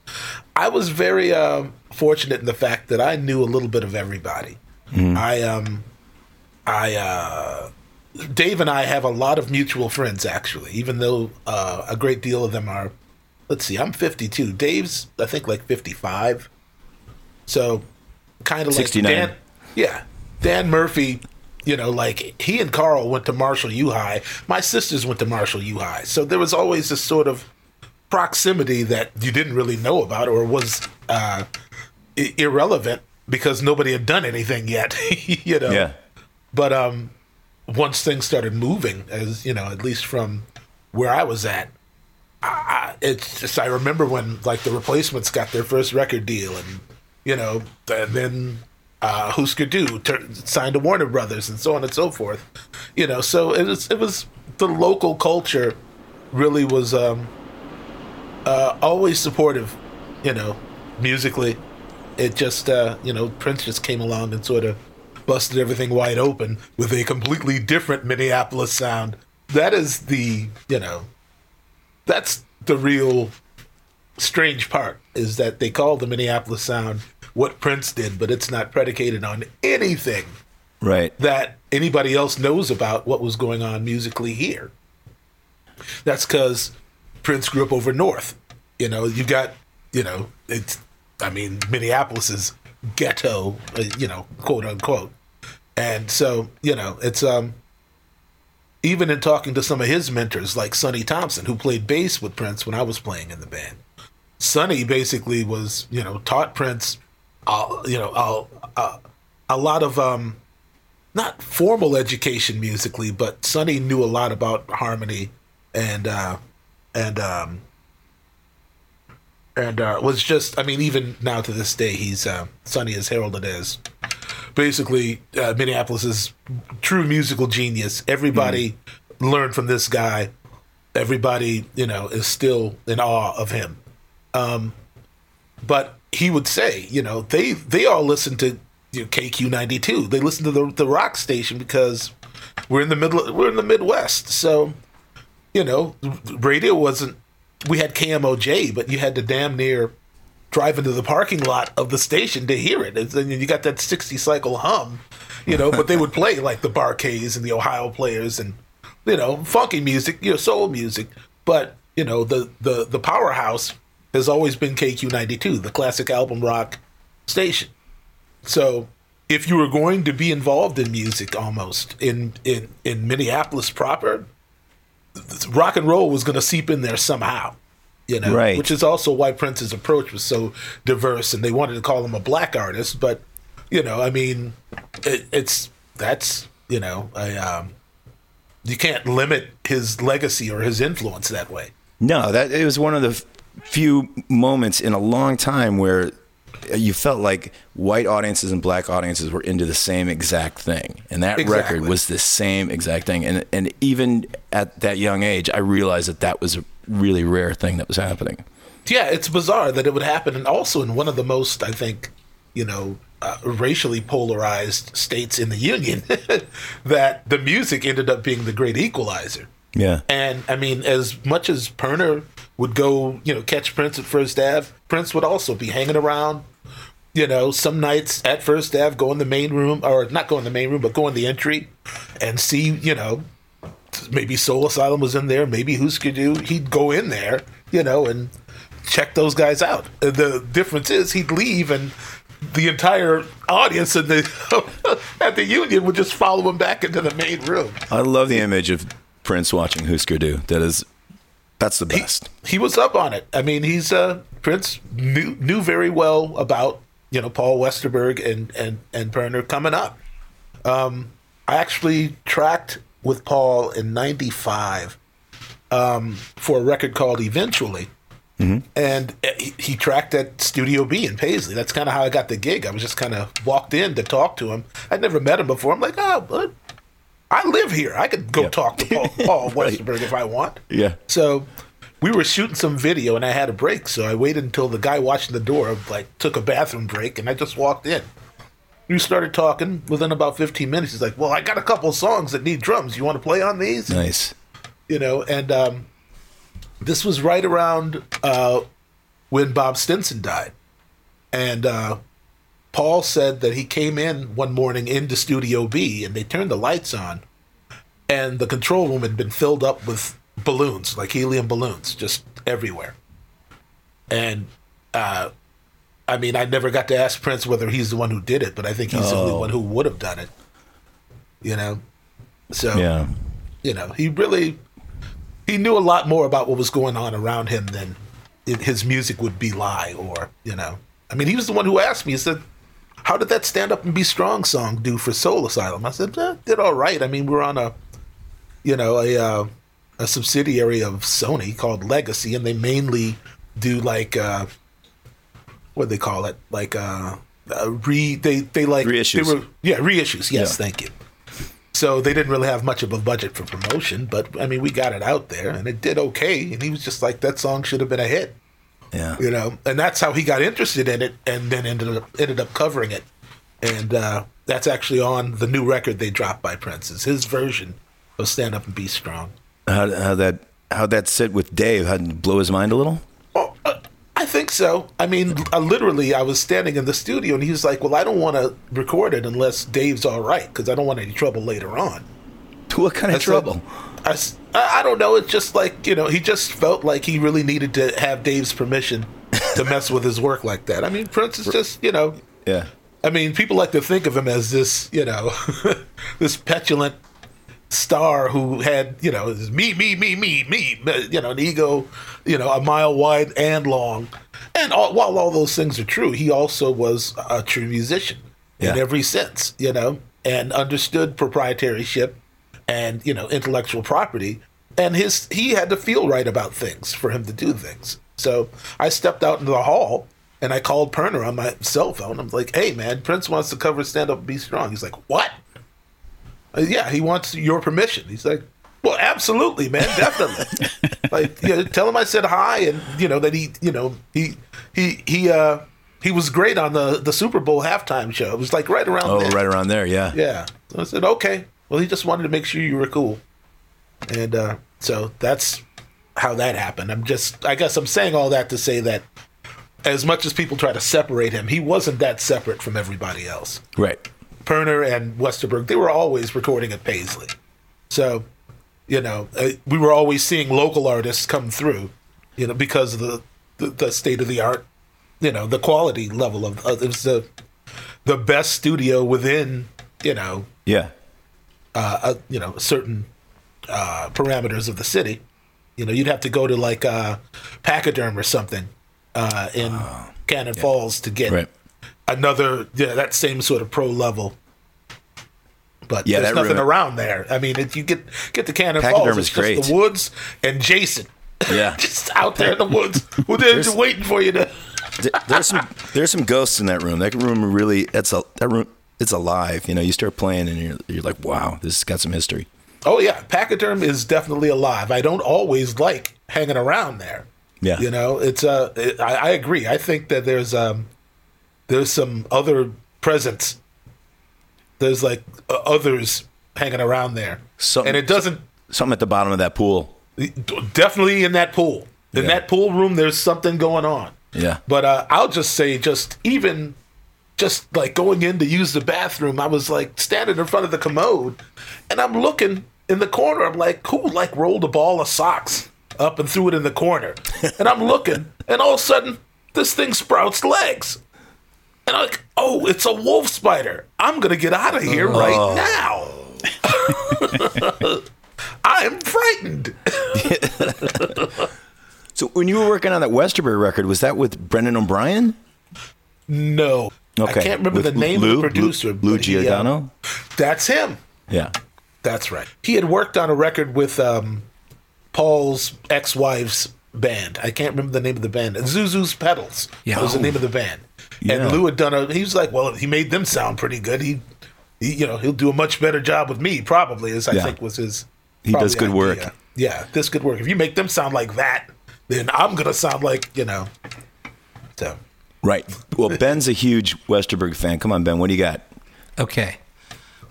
S8: I was very um fortunate in the fact that I knew a little bit of everybody. I um I uh Dave and I have a lot of mutual friends actually, even though uh, a great deal of them are let's see, I'm 52. Dave's I think like 55. So kind of like
S5: 69.
S8: Dan. Yeah, Dan Murphy. You know, like he and Carl went to Marshall U High. My sisters went to Marshall U High. So there was always this sort of proximity that you didn't really know about or was uh, I- irrelevant because nobody had done anything yet. (laughs) you know.
S5: Yeah.
S8: But um, once things started moving, as you know, at least from where I was at, I, it's just I remember when like the replacements got their first record deal, and you know, and then uh, Husker Du tur- signed to Warner Brothers, and so on and so forth. You know, so it was it was the local culture really was um, uh, always supportive. You know, musically, it just uh, you know Prince just came along and sort of busted everything wide open with a completely different Minneapolis sound. That is the you know that's the real strange part is that they call the Minneapolis sound what Prince did, but it's not predicated on anything
S5: Right.
S8: that anybody else knows about what was going on musically here. That's because Prince grew up over north. You know, you got, you know, it's, I mean, Minneapolis is ghetto, uh, you know, quote unquote. And so, you know, it's, um, even in talking to some of his mentors, like Sonny Thompson, who played bass with Prince when I was playing in the band. Sonny basically was, you know, taught Prince, uh, you know, uh, uh, a lot of, um, not formal education musically, but Sonny knew a lot about harmony and uh, and um, and uh, was just I mean even now to this day he's uh, Sonny is heralded as basically uh, Minneapolis's true musical genius. Everybody learned from this guy. Everybody you know is still in awe of him. Um, but he would say, you know, they they all listen to you know, KQ ninety two. They listen to the the rock station because we're in the middle. We're in the Midwest, so you know, radio wasn't. We had KMOJ, but you had to damn near drive into the parking lot of the station to hear it. And you got that sixty cycle hum, you know. but they would play like the Barkays and the Ohio Players and you know funky music, you know, soul music. But you know the the the powerhouse has always been KQ ninety two, the classic album rock station. So if you were going to be involved in music almost in in in Minneapolis proper, rock and roll was going to seep in there somehow. You know,
S5: Right.
S8: which is also why Prince's approach was so diverse, and they wanted to call him a black artist, but you know, I mean, it, it's that's you know, I, um, you can't limit his legacy or his influence that way.
S5: No, that it was one of the few moments in a long time where you felt like white audiences and black audiences were into the same exact thing, and that
S8: Exactly.
S5: record was the same exact thing. And and even at that young age, I realized that that was a really rare thing that was happening.
S8: yeah, it's bizarre that it would happen, and also in one of the most, I think, you know, uh, racially polarized states in the union, (laughs) that the music ended up being the great equalizer.
S5: Yeah,
S8: And I mean, as much as Pirner would go, you know, catch Prince at First Ave, Prince would also be hanging around. You know, some nights at First Ave, go in the main room, or not go in the main room, but go in the entry, and see, you know, maybe Soul Asylum was in there, maybe Husker Du. He'd go in there, you know, and check those guys out. The difference is he'd leave and the entire audience in the (laughs) at the union would just follow him back into the main room.
S5: I love the image of Prince watching Husker Du. That is, that's the best.
S8: He was up on it. I mean, he's uh, Prince knew knew very well about you know Paul Westerberg and and and Pirner coming up. Um, I actually tracked with Paul in '95 um, for a record called Eventually. And uh, he, he tracked at Studio B in Paisley. That's kind of how I got the gig. I was just kind of walked in to talk to him. I'd never met him before. I'm like, oh, but I live here. I could go talk to Paul, (laughs) Paul Westerberg if I want.
S5: Yeah.
S8: So we were shooting some video and I had a break. So I waited until the guy watching the door like took a bathroom break and I just walked in. We started talking. Within about 15 minutes, he's like, "Well, I got a couple of songs that need drums. You want to play on these?"
S5: Nice.
S8: You know, and um, this was right around uh, when Bob Stinson died, and uh, Paul said that he came in one morning into Studio B and they turned the lights on, and the control room had been filled up with balloons, like helium balloons, just everywhere. And uh, I mean, I never got to ask Prince whether he's the one who did it, but I think he's the only
S5: Oh.
S8: one who would have done it. You know, so
S5: Yeah.
S8: you know, he really he knew a lot more about what was going on around him than his music would belie, or you know, I mean, he was the one who asked me. He said, "How did that stand up and be strong song do for Soul Asylum?" I said, eh, "Did all right. I mean, we're on a, you know, a uh, a subsidiary of Sony called Legacy, and they mainly do like uh, what do they call it, like uh, uh re they they like
S5: Reissues.
S8: They were, yeah, reissues. Yes,
S5: Yeah.
S8: thank you. So they didn't really have much of a budget for promotion, but I mean, we got it out there and it did okay. And he was just like, that song should have been a hit,
S5: Yeah.
S8: you know. And that's how he got interested in it, and then ended up ended up covering it. And uh, that's actually on the new record they dropped by Prince. It's his version of "Stand Up and Be Strong."
S5: How how that how that sit with Dave? How blow his mind a little?
S8: Oh, uh, I think so. I mean, uh, literally, I was standing in the studio, and he was like, "Well, I don't want to record it unless Dave's all right, because I don't want any trouble later on." (laughs)
S5: What kind of
S8: I said-
S5: trouble?
S8: I, s- I- I don't know. It's just like you know, he just felt like he really needed to have Dave's permission to (laughs) mess with his work like that. I mean, Prince is just you know.
S5: Yeah.
S8: I mean, people like to think of him as this, you know, (laughs) this petulant star who had, you know, me, me, me, me, me, you know, an ego, you know, a mile wide and long. And all, while all those things are true, he also was a true musician in every sense, you know, and understood proprietaryship and, you know, intellectual property. And his he had to feel right about things for him to do things. So I stepped out into the hall and I called Pirner on my cell phone. I'm like, hey, man, Prince wants to cover Stand Up and Be Strong. He's like, what? Uh, yeah, he wants your permission. He's like, well, absolutely, man, definitely. (laughs) like, you know, tell him I said hi, and you know that he, you know, he, he, he, uh, he was great on the the Super Bowl halftime show. It was like right around.
S5: Oh,
S8: there.
S5: right around there. Yeah.
S8: Yeah. So I said, okay. Well, he just wanted to make sure you were cool, and uh, so that's how that happened. I'm just, I guess, I'm saying all that to say that. As much as people try to separate him, he wasn't that separate from everybody else.
S5: Right.
S8: Pirner and Westerberg, they were always recording at Paisley. So, you know, uh, we were always seeing local artists come through, you know, because of the, the, the state of the art, you know, the quality level of, uh, it was the, the best studio within, you know,
S5: Yeah.
S8: uh, uh, you know, certain uh, parameters of the city. You know, you'd have to go to like uh, Pachyderm or something uh, in Cannon Falls to get
S5: Right.
S8: Another yeah, that same sort of pro level. But
S5: Yeah,
S8: there's nothing
S5: room-
S8: around there. I mean, if you get get the Cannon
S5: Pachyderm
S8: Falls, it's just
S5: great.
S8: the woods and Jason
S5: Yeah. (laughs)
S8: just out there in the woods. (laughs) Well, they're just waiting for you to.
S5: There's some there's some ghosts in that room. That room really it's a that room it's alive. You know, you start playing and you're you're like, wow, this has got some history.
S8: Oh yeah, Pachyderm is definitely alive. I don't always like hanging around there.
S5: Yeah.
S8: You know, it's uh, it, I, I agree. I think that there's um, there's some other presence. There's like uh, others hanging around there,
S5: Something-
S8: and it doesn't
S5: Something at the bottom of that pool.
S8: definitely in that pool. In
S5: Yeah.
S8: that pool room, there's something going on.
S5: Yeah.
S8: But uh, I'll just say, just even, just like going in to use the bathroom, I was like standing in front of the commode, and I'm looking in the corner. I'm like, who like rolled a ball of socks up and threw it in the corner? (laughs) and I'm looking, and all of a sudden, this thing sprouts legs. And I'm like, oh, it's a wolf spider. I'm gonna get out of here right now. (laughs) I'm frightened. (laughs)
S5: So when you were working on that Westerberg record, was that with Brendan O'Brien?
S8: No.
S5: Okay.
S8: I can't remember
S5: With
S8: the name
S5: Lou?
S8: of the producer.
S5: Lou, Lou
S8: but he, uh,
S5: Giordano?
S8: that's him.
S5: yeah.
S8: That's right. He had worked on a record with um, Paul's ex-wife's band. I can't remember the name of the band. Zuzu's Petals
S7: Yeah.
S8: was the name of the band.
S5: Yeah.
S8: And Lou had done a. He was like, well, he made them sound pretty good. He, he you know, he'll do a much better job with me, probably. As I
S5: Yeah.
S8: think was his.
S5: He does good
S8: idea.
S5: work.
S8: Yeah, this good work. If you make them sound like that, then I'm gonna sound like you know. So
S5: Right. Well, (laughs) Ben's a huge Westerberg fan. Come on, Ben. What do you got?
S7: Okay.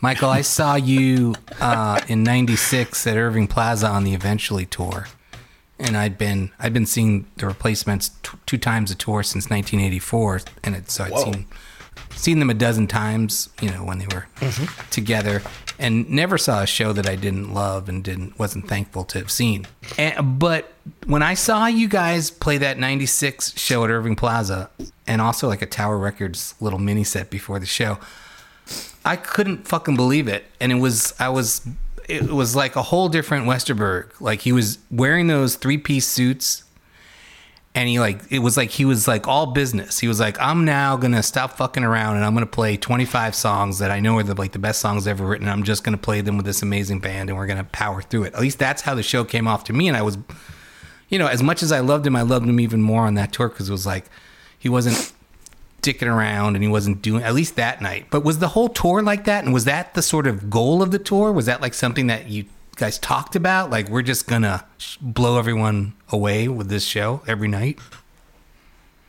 S7: Michael, I saw you uh, in '96 at Irving Plaza on the Eventually tour, and I'd been I'd been seeing the Replacements t- two times a tour since 1984, and it, so I'd
S8: Whoa.
S7: seen seen them a dozen times, you know, when they were mm-hmm. together, and never saw a show that I didn't love and didn't wasn't thankful to have seen. And, but when I saw you guys play that '96 show at Irving Plaza, and also like a Tower Records little mini set before the show. I couldn't fucking believe it, and it was I was it was like a whole different Westerberg. Like he was wearing those three piece suits, and he like it was like he was like all business. He was like, I'm now gonna stop fucking around, and I'm gonna play 25 songs that I know are the like the best songs ever written. I'm just gonna play them with this amazing band, and we're gonna power through it. At least that's how the show came off to me, and I was, you know, as much as I loved him, I loved him even more on that tour because it was like he wasn't dicking around and he wasn't doing at least that night. But was the whole tour like that? And was that the sort of goal of the tour? Was that like something that you guys talked about? Like we're just gonna blow everyone away with this show every night?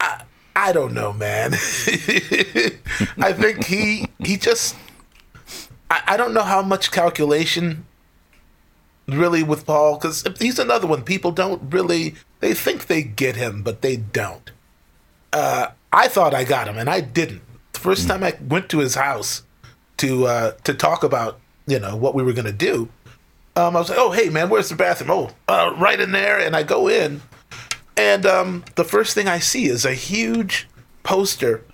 S8: I I don't know, man. (laughs) I think he he just I, I don't know how much calculation really with Paul because he's another one. People don't really they think they get him, but they don't. Uh, I thought I got him, and I didn't. The first time I went to his house to uh, to talk about you know what we were gonna do, um, I was like, "Oh, hey man, where's the bathroom? Oh, uh, right in there." And I go in, and um, the first thing I see is a huge poster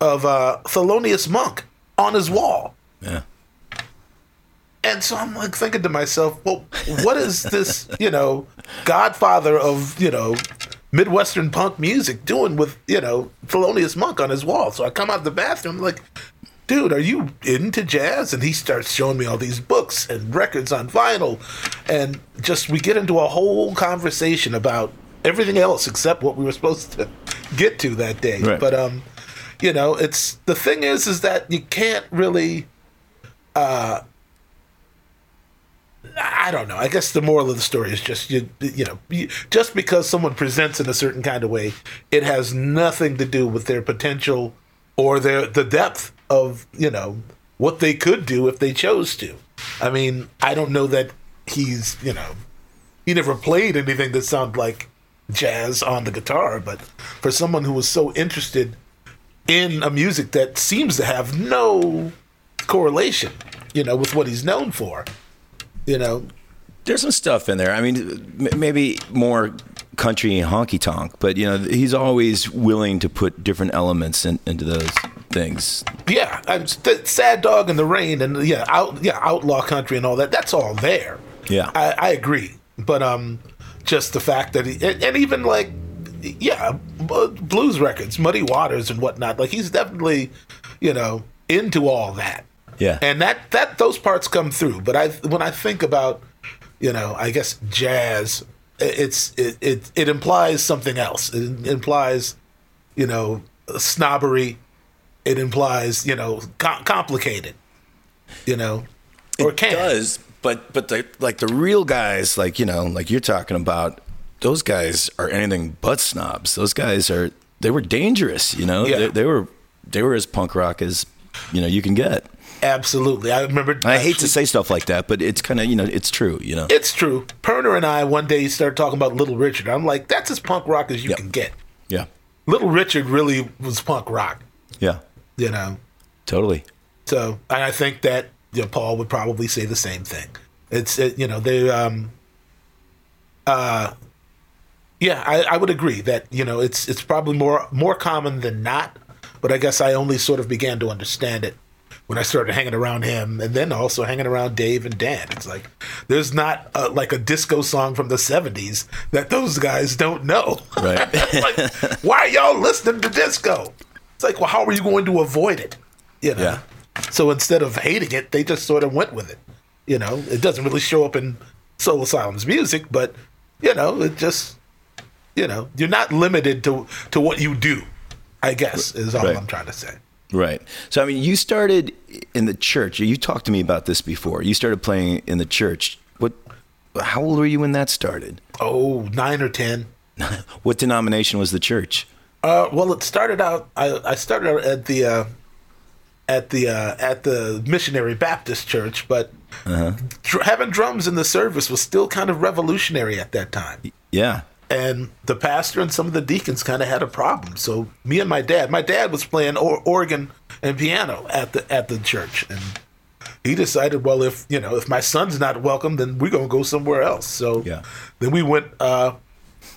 S8: of uh, Thelonious Monk on his wall.
S5: Yeah.
S8: And so I'm like thinking to myself, well, what is this, you know, godfather of, you know, Midwestern punk music doing with, you know, Thelonious Monk on his wall? So I come out of the bathroom, like, dude, are you into jazz? And he starts showing me all these books and records on vinyl. And just we get into a whole conversation about everything else except what we were supposed to get to that day.
S5: Right.
S8: But um, you know, it's the thing is is that you can't really I don't know. I guess the moral of the story is just you you know you, just because someone presents in a certain kind of way, it has nothing to do with their potential or their the depth of you know what they could do if they chose to. I mean, I don't know that he's you know he never played anything that sounded like jazz on the guitar, but for someone who was so interested in a music that seems to have no correlation, you know, with what he's known for. You know,
S5: There's some stuff in there. I mean, maybe more country honky tonk, but you know, he's always willing to put different elements in, into those things.
S8: yeah, I'm the sad dog in the rain and yeah, out yeah, outlaw country and all that. That's all there.
S5: Yeah.
S8: I, I agree, but um, just the fact that he and, and even like yeah, blues records, Muddy Waters and whatnot. Like he's definitely, you know, into all that.
S5: Yeah.
S8: and that that those parts come through. But I when I think about, you know, I guess jazz, it's it it, it implies something else. It implies, you know, snobbery. It implies, you know, com- complicated. You know, or
S5: it
S8: can
S5: does, but but the like the real guys, like you know, like you're talking about, those guys are anything but snobs. Those guys are they were dangerous. You know,
S8: Yeah.
S5: they, they were they were as punk rock as you know you can get.
S8: Absolutely. I remember.
S5: I hate to say stuff like that, but it's kind of you know it's true. You know,
S8: It's true. Pirner and I one day started talking about Little Richard. I'm like, that's as punk rock as you
S5: Yep.
S8: can get.
S5: yeah,
S8: Little Richard really was punk rock.
S5: yeah,
S8: You know.
S5: totally.
S8: So, and I think that you know, Paul would probably say the same thing. It's it, you know they um uh yeah I, I would agree that you know it's it's probably more more common than not but I guess I only sort of began to understand it when I started hanging around him, and then also hanging around Dave and Dan. It's like there's not a, like a disco song from the '70s that those guys don't know.
S5: Right. (laughs)
S8: like, why are y'all listening to disco? It's like, well, how are you going to avoid it? You know.
S5: Yeah.
S8: So instead of hating it, they just sort of went with it. You know, it doesn't really show up in Soul Asylum's music, but you know, it just you know, you're not limited to to what you do. I guess is all
S5: Right.
S8: I'm trying to say.
S5: Right. So, I mean, you started in the church. You talked to me about this before. You started playing in the church. What? How old were you when that started?
S8: Oh, nine or ten. (laughs)
S5: What denomination was the church?
S8: Uh, well, it started out. I, I started out at the uh, at the uh, at the Missionary Baptist Church, but dr- having drums in the service was still kind of revolutionary at that time.
S5: Yeah.
S8: And the pastor and some of the deacons kind of had a problem. So me and my dad, my dad was playing or- organ and piano at the at the church, and he decided, well, if you know, if my son's not welcome, then we're gonna go somewhere else. So
S5: Yeah.
S8: then we went uh,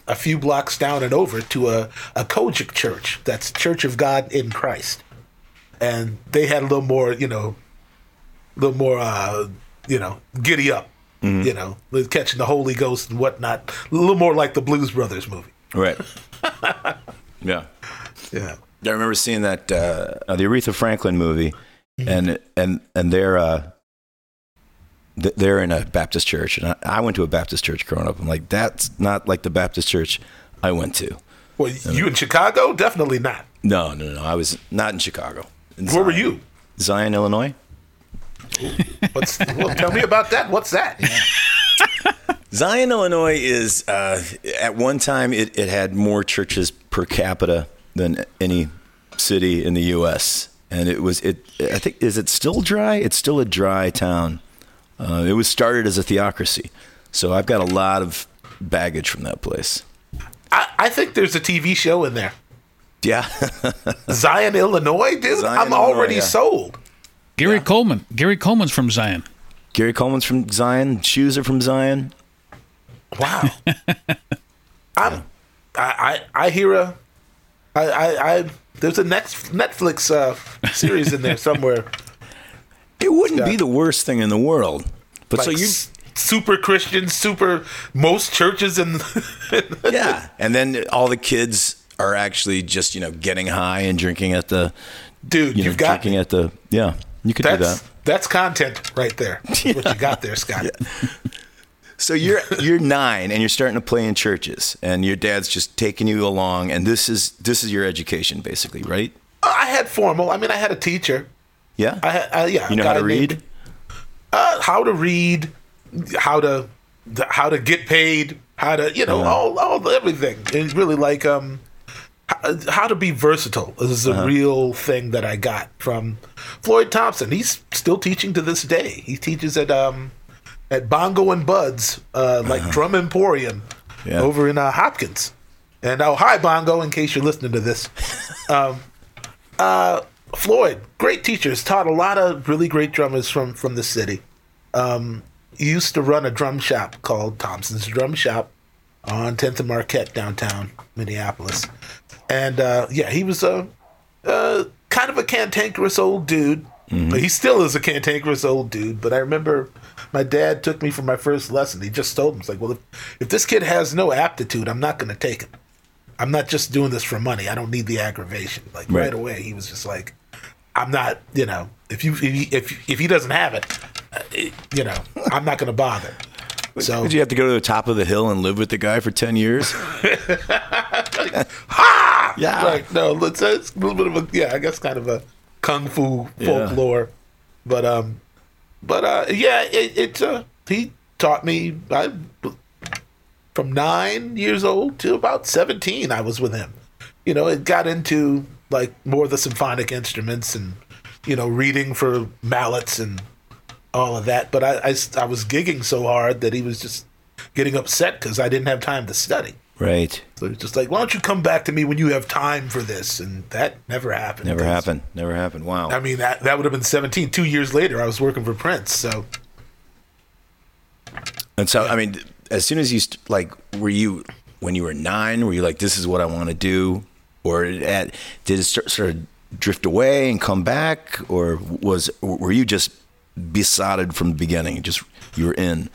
S8: a few blocks down and over to a a COGIC church. That's Church of God in Christ, and they had a little more, you know, a little more, uh, you know, giddy up. You know, catching the Holy Ghost and whatnot. A little more like the Blues Brothers movie.
S5: Right. (laughs) yeah.
S8: Yeah.
S5: I remember seeing that uh, uh, the Aretha Franklin movie, and and and they're uh, they're in a Baptist church, and I, I went to a Baptist church growing up. I'm like, that's not like the Baptist church I went to.
S8: Well, you in Chicago? Definitely not.
S5: No, no, no. I was not in Chicago. In
S8: Where were you?
S5: Zion, Illinois. (laughs)
S8: What's, well, tell me about that. What's that?
S5: Zion, Illinois is uh, at one time it, it had more churches per capita than any city in the U.S. And it was it. I think is it still dry? It's still a dry town. Uh, it was started as a theocracy, so I've got a lot of baggage from that place.
S8: I, I think there's a TV show in there.
S5: Yeah, (laughs)
S8: Zion, Illinois, dude.
S5: Zion,
S8: I'm already
S5: Illinois, yeah.
S8: sold.
S6: Gary Coleman. Gary Coleman's from Zion.
S5: Gary Coleman's from Zion. Shoes are from Zion.
S8: Wow. (laughs) I'm. I, I I hear a. I I, I there's a next Netflix uh, series in there (laughs) somewhere.
S5: It wouldn't
S8: Yeah.
S5: be the worst thing in the world. But
S8: Like
S5: so you,
S8: s- super Christian, super most churches and (laughs)
S5: yeah, and then all the kids are actually just you know getting high and drinking at the
S8: Dude,
S5: you know
S8: you've got
S5: drinking at the yeah. You could do
S8: that's
S5: that.
S8: that's content right there. That's (laughs) What you got there, Scott?
S5: So you're you're nine and you're starting to play in churches, and your dad's just taking you along, and this is this is your education basically, right?
S8: I had formal. I mean, I had a teacher.
S5: Yeah.
S8: I uh, yeah.
S5: you know how to read?
S8: uh, how to read, how to how to get paid, how to you know
S5: Uh-huh.
S8: all all everything. It's really like um how, to be versatile is
S5: Uh-huh.
S8: a real thing that I got from Floyd Thompson. He's still teaching to this day. He teaches at um at Bongo and Buds, uh, like Drum Emporium
S5: Uh-huh. Yeah.
S8: over in uh, Hopkins. And oh, hi Bongo, in case you're listening to this. (laughs) Um, uh, Floyd, great teachers, taught a lot of really great drummers from from the city. Um, he used to run a drum shop called Thompson's Drum Shop on 10th and Marquette downtown Minneapolis, and uh, yeah, he was a uh, kind of a cantankerous old dude. But he still is a cantankerous old dude. But I remember my dad took me for my first lesson. He just told me, "It's like, well, if, if this kid has no aptitude, I'm not going to take him. I'm not just doing this for money. I don't need the aggravation." Like right,
S5: Right.
S8: away, he was just like, "I'm not, you know, if you if he, if, if he doesn't have uh, it- you know, I'm not going to bother." (laughs) So
S5: Did you have to go to the top of the hill and live with the guy for ten years? (laughs) (laughs)
S8: ha!
S5: Yeah.
S8: Like no, it's, it's a little bit of a yeah, I guess kind of a kung fu
S5: Yeah.
S8: folklore, but um, but uh, yeah, it, it uh, he taught me I from nine years old to about seventeen. I was with him. You know, it got into like more of the symphonic instruments and you know reading for mallets and all of that. But I I, I was gigging so hard that he was just getting upset because I didn't have time to study.
S5: Right.
S8: So it's just like, why don't you come back to me when you have time for this? And that never happened.
S5: Never happened. Never happened. Wow.
S8: I mean, that that would have been 17. Two years later, I was working for Prince. So
S5: And so, I mean, as soon as you st- like, were you when you were nine? Were you like, this is what I want to do, or at did it start, sort of drift away and come back, or was were you just besotted from the beginning? Just you were in.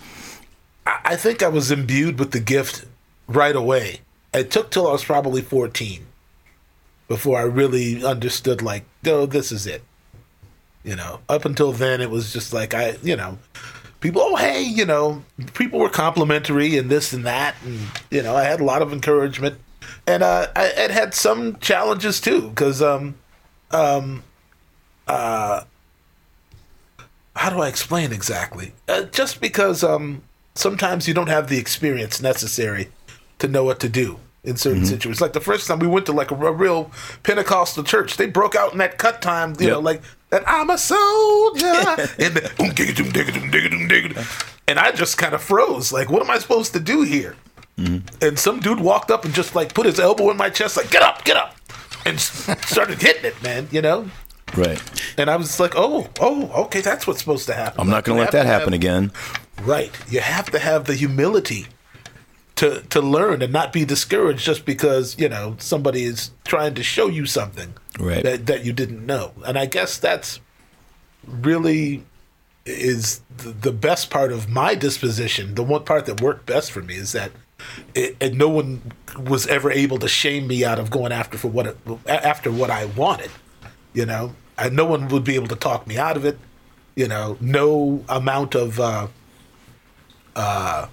S8: I think I was imbued with the gift right away. It took till I was probably 14 before I really understood, like, no, this is it. You know, up until then, it was just like, I, you know, people, oh, hey, you know, people were complimentary and this and that. And, you know, I had a lot of encouragement. And uh, I it had some challenges too, because, um, um, uh, how do I explain exactly? Uh, just because um, sometimes you don't have the experience necessary to know what to do in certain mm-hmm. situations. Like the first time we went to like a, a real Pentecostal church, they broke out in that cut time, you
S5: Yep.
S8: know, like that I'm a soldier, (laughs) and the, and I just kind of froze. Like, what am I supposed to do here? Mm-hmm. And some dude walked up and just like put his elbow in my chest, like, get up, get up, and started hitting it, man. You know.
S5: Right.
S8: And I was like, oh, oh, okay, that's what's supposed to happen.
S5: I'm not going to let that happen
S8: have-
S5: again.
S8: Right. You have to have the humility to to learn and not be discouraged just because, you know, somebody is trying to show you something
S5: Right.
S8: that, that you didn't know. And I guess that's really is the, the best part of my disposition. The one part that worked best for me is that it, and no one was ever able to shame me out of going after for what it, after what I wanted. You know, and no one would be able to talk me out of it. You know, no amount of uh, uh,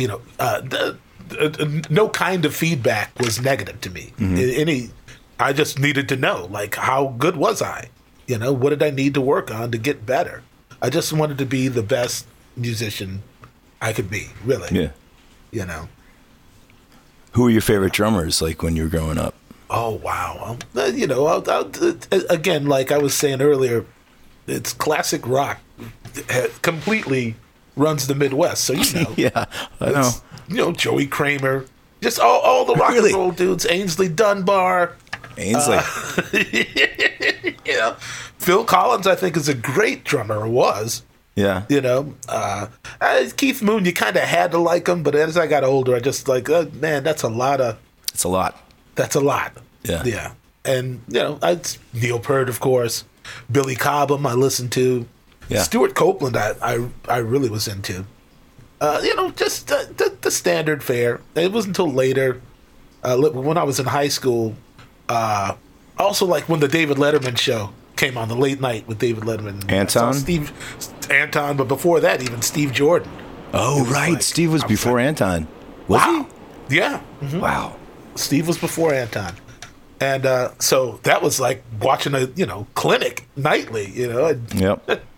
S8: you know, uh, the, the, no kind of feedback was negative to me. A- Any, I just needed to know, like, how good was I? You know, what did I need to work on to get better? I just wanted to be the best musician I could be, really.
S5: Yeah.
S8: You know.
S5: Who were your favorite drummers like when you were growing up?
S8: Oh wow! Um, uh, You know, I'll, I'll, uh, again, like I was saying earlier, it's classic rock. Completely runs the Midwest, so you (laughs) know.
S5: Yeah, I know.
S8: You know, Joey Kramer, just all, all the rock
S5: Really?
S8: and roll dudes. Aynsley Dunbar,
S5: Aynsley. (laughs)
S8: you know, Phil Collins. I think is a great drummer. Was
S5: yeah.
S8: you know, uh, uh, Keith Moon. You kind of had to like him, but as I got older, I just like, uh, man, that's a lot of
S5: It's a lot.
S8: that's a lot.
S5: Yeah.
S8: yeah, and you know, I Neil Peart, of course, Billy Cobham. I listened to.
S5: Yeah.
S8: Stewart Copeland, I, I, I really was into. Uh, you know, just the, the, the standard fare. It wasn't until later, uh, when I was in high school, uh, also like when the David Letterman show came on, the late night with David Letterman.
S5: Anton?
S8: Steve, Anton, but before that, even Steve Jordan.
S5: Oh, right.
S8: like-
S5: Steve was
S8: was
S5: before
S8: like-
S5: Anton. Was
S8: wow. Yeah.
S5: he? Wow.
S8: Steve was before Anton. And uh, so that was like watching a, you know, clinic nightly, you know, and
S5: Yep. (laughs)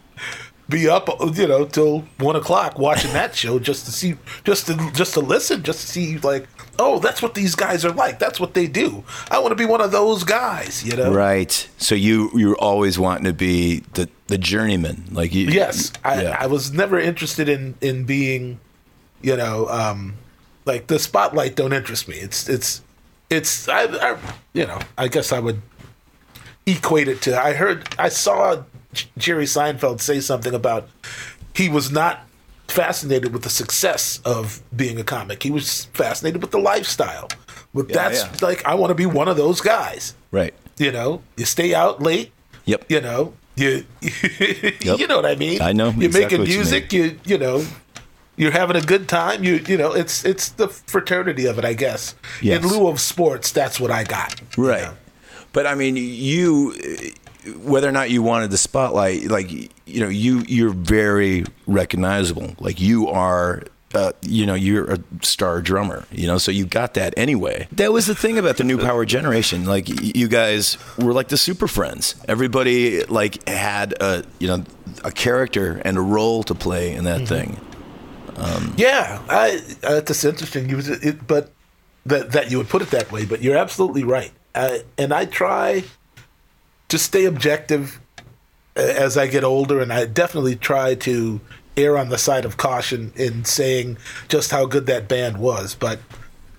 S8: be up, you know, till one o'clock watching that show just to see, just to, just to listen, just to see like, oh, that's what these guys are like. That's what they do. I want to be one of those guys, you know?
S5: Right. So you you're always wanting to be the the journeyman, like you.
S8: Yes, I,
S5: yeah.
S8: I was never interested in in being, you know, um, like the spotlight don't interest me. It's it's it's I, I you know I guess I would equate it to. I heard I saw Jerry Seinfeld say something about he was not fascinated with the success of being a comic. He was fascinated with the lifestyle. But
S5: Yeah,
S8: that's
S5: yeah.
S8: like I want to be one of those guys.
S5: Right.
S8: You know, you stay out late
S5: Yep.
S8: you know you (laughs) you know what i mean
S5: I know
S8: you're
S5: exactly
S8: making
S5: what you
S8: music you, you know you're having a good time you you know it's it's the fraternity of it i guess
S5: Yes.
S8: in lieu of sports that's what i got you
S5: Right.
S8: know?
S5: But I mean, you, whether or not you wanted the spotlight, like you know, you you're very recognizable. Like you are. Uh, you know, you're a star drummer, you know, so you got that anyway. That was the thing about the new power generation. Like, you guys were like the super friends. Everybody, like, had a, you know, a character and a role to play in that thing.
S8: yeah i uh, that's interesting you was it but that that you would put it that way but you're absolutely right uh, and i try to stay objective uh, as I get older, and I definitely try to err on the side of caution in saying just how good that band was. But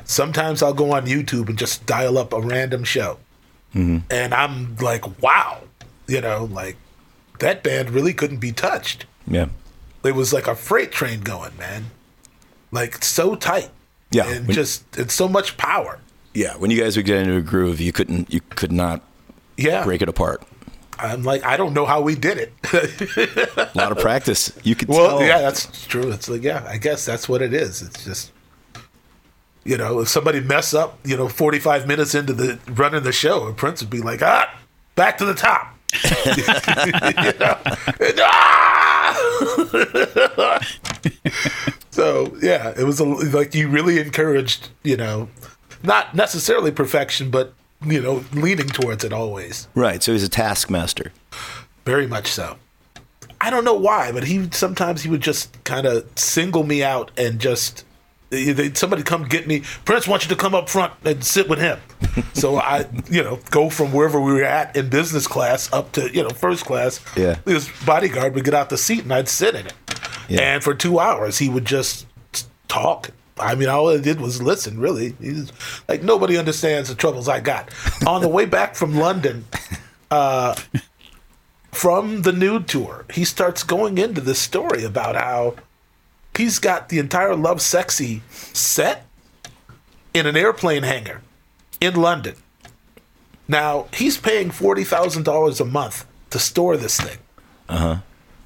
S8: sometimes I'll go on YouTube and just dial up a random show, mm-hmm. and I'm like, wow, you know, like that band really couldn't be touched.
S5: Yeah.
S8: It was like a freight train going, man, like so tight,
S5: Yeah.
S8: and
S5: When-
S8: just it's so much power.
S5: Yeah, when you guys would get into a groove, you couldn't, you could not
S8: Yeah.
S5: break it apart.
S8: I'm like, I don't know how we did it.
S5: A (laughs) lot of practice. You could
S8: well,
S5: tell.
S8: yeah, that's true. It's like, yeah, I guess that's what it is. It's just, you know, if somebody mess up, you know, 45 minutes into the running the show, Prince would be like, ah, back to the top. (laughs) You know? And, (laughs) so yeah, it was a, like you really encouraged, you know, not necessarily perfection, but you know, leaning towards it always.
S5: Right. So he's a taskmaster.
S8: Very much so. I don't know why, but he sometimes he would just kind of single me out and just somebody come get me. Prince wants you to come up front and sit with him. (laughs) so I, you know, go from wherever we were at in business class up to you know first class.
S5: Yeah.
S8: his bodyguard would get out the seat and I'd sit in it.
S5: Yeah.
S8: And for two hours he would just talk. I mean, all I did was listen. Really, He's like nobody understands the troubles I got. On the way back from London, from the nude tour, he starts going into this story about how he's got the entire Lovesexy set in an airplane hangar in London. Now, he's paying $40,000 a month to store this thing. Uh huh.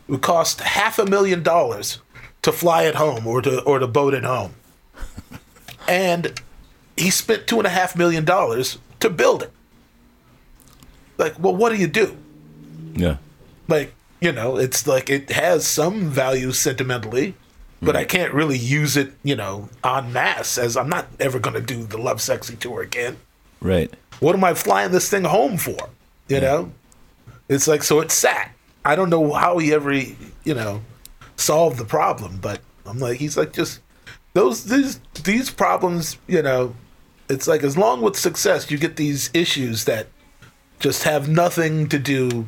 S8: It would cost half a million dollars to fly it home or to, or to boat it home. And he spent two and a half million dollars to build it. Like, well, what do you do?
S5: Yeah.
S8: like you know it's like it has some value sentimentally but i mm-hmm. can't really use it you know en masse as i'm not ever going to do the Lovesexy tour again
S5: Right.
S8: what am i flying this thing home for you know it's like so it sat i don't know how he ever you know solved the problem but i'm like he's like just those these these problems you know it's like as long with success you get these issues that just have nothing to do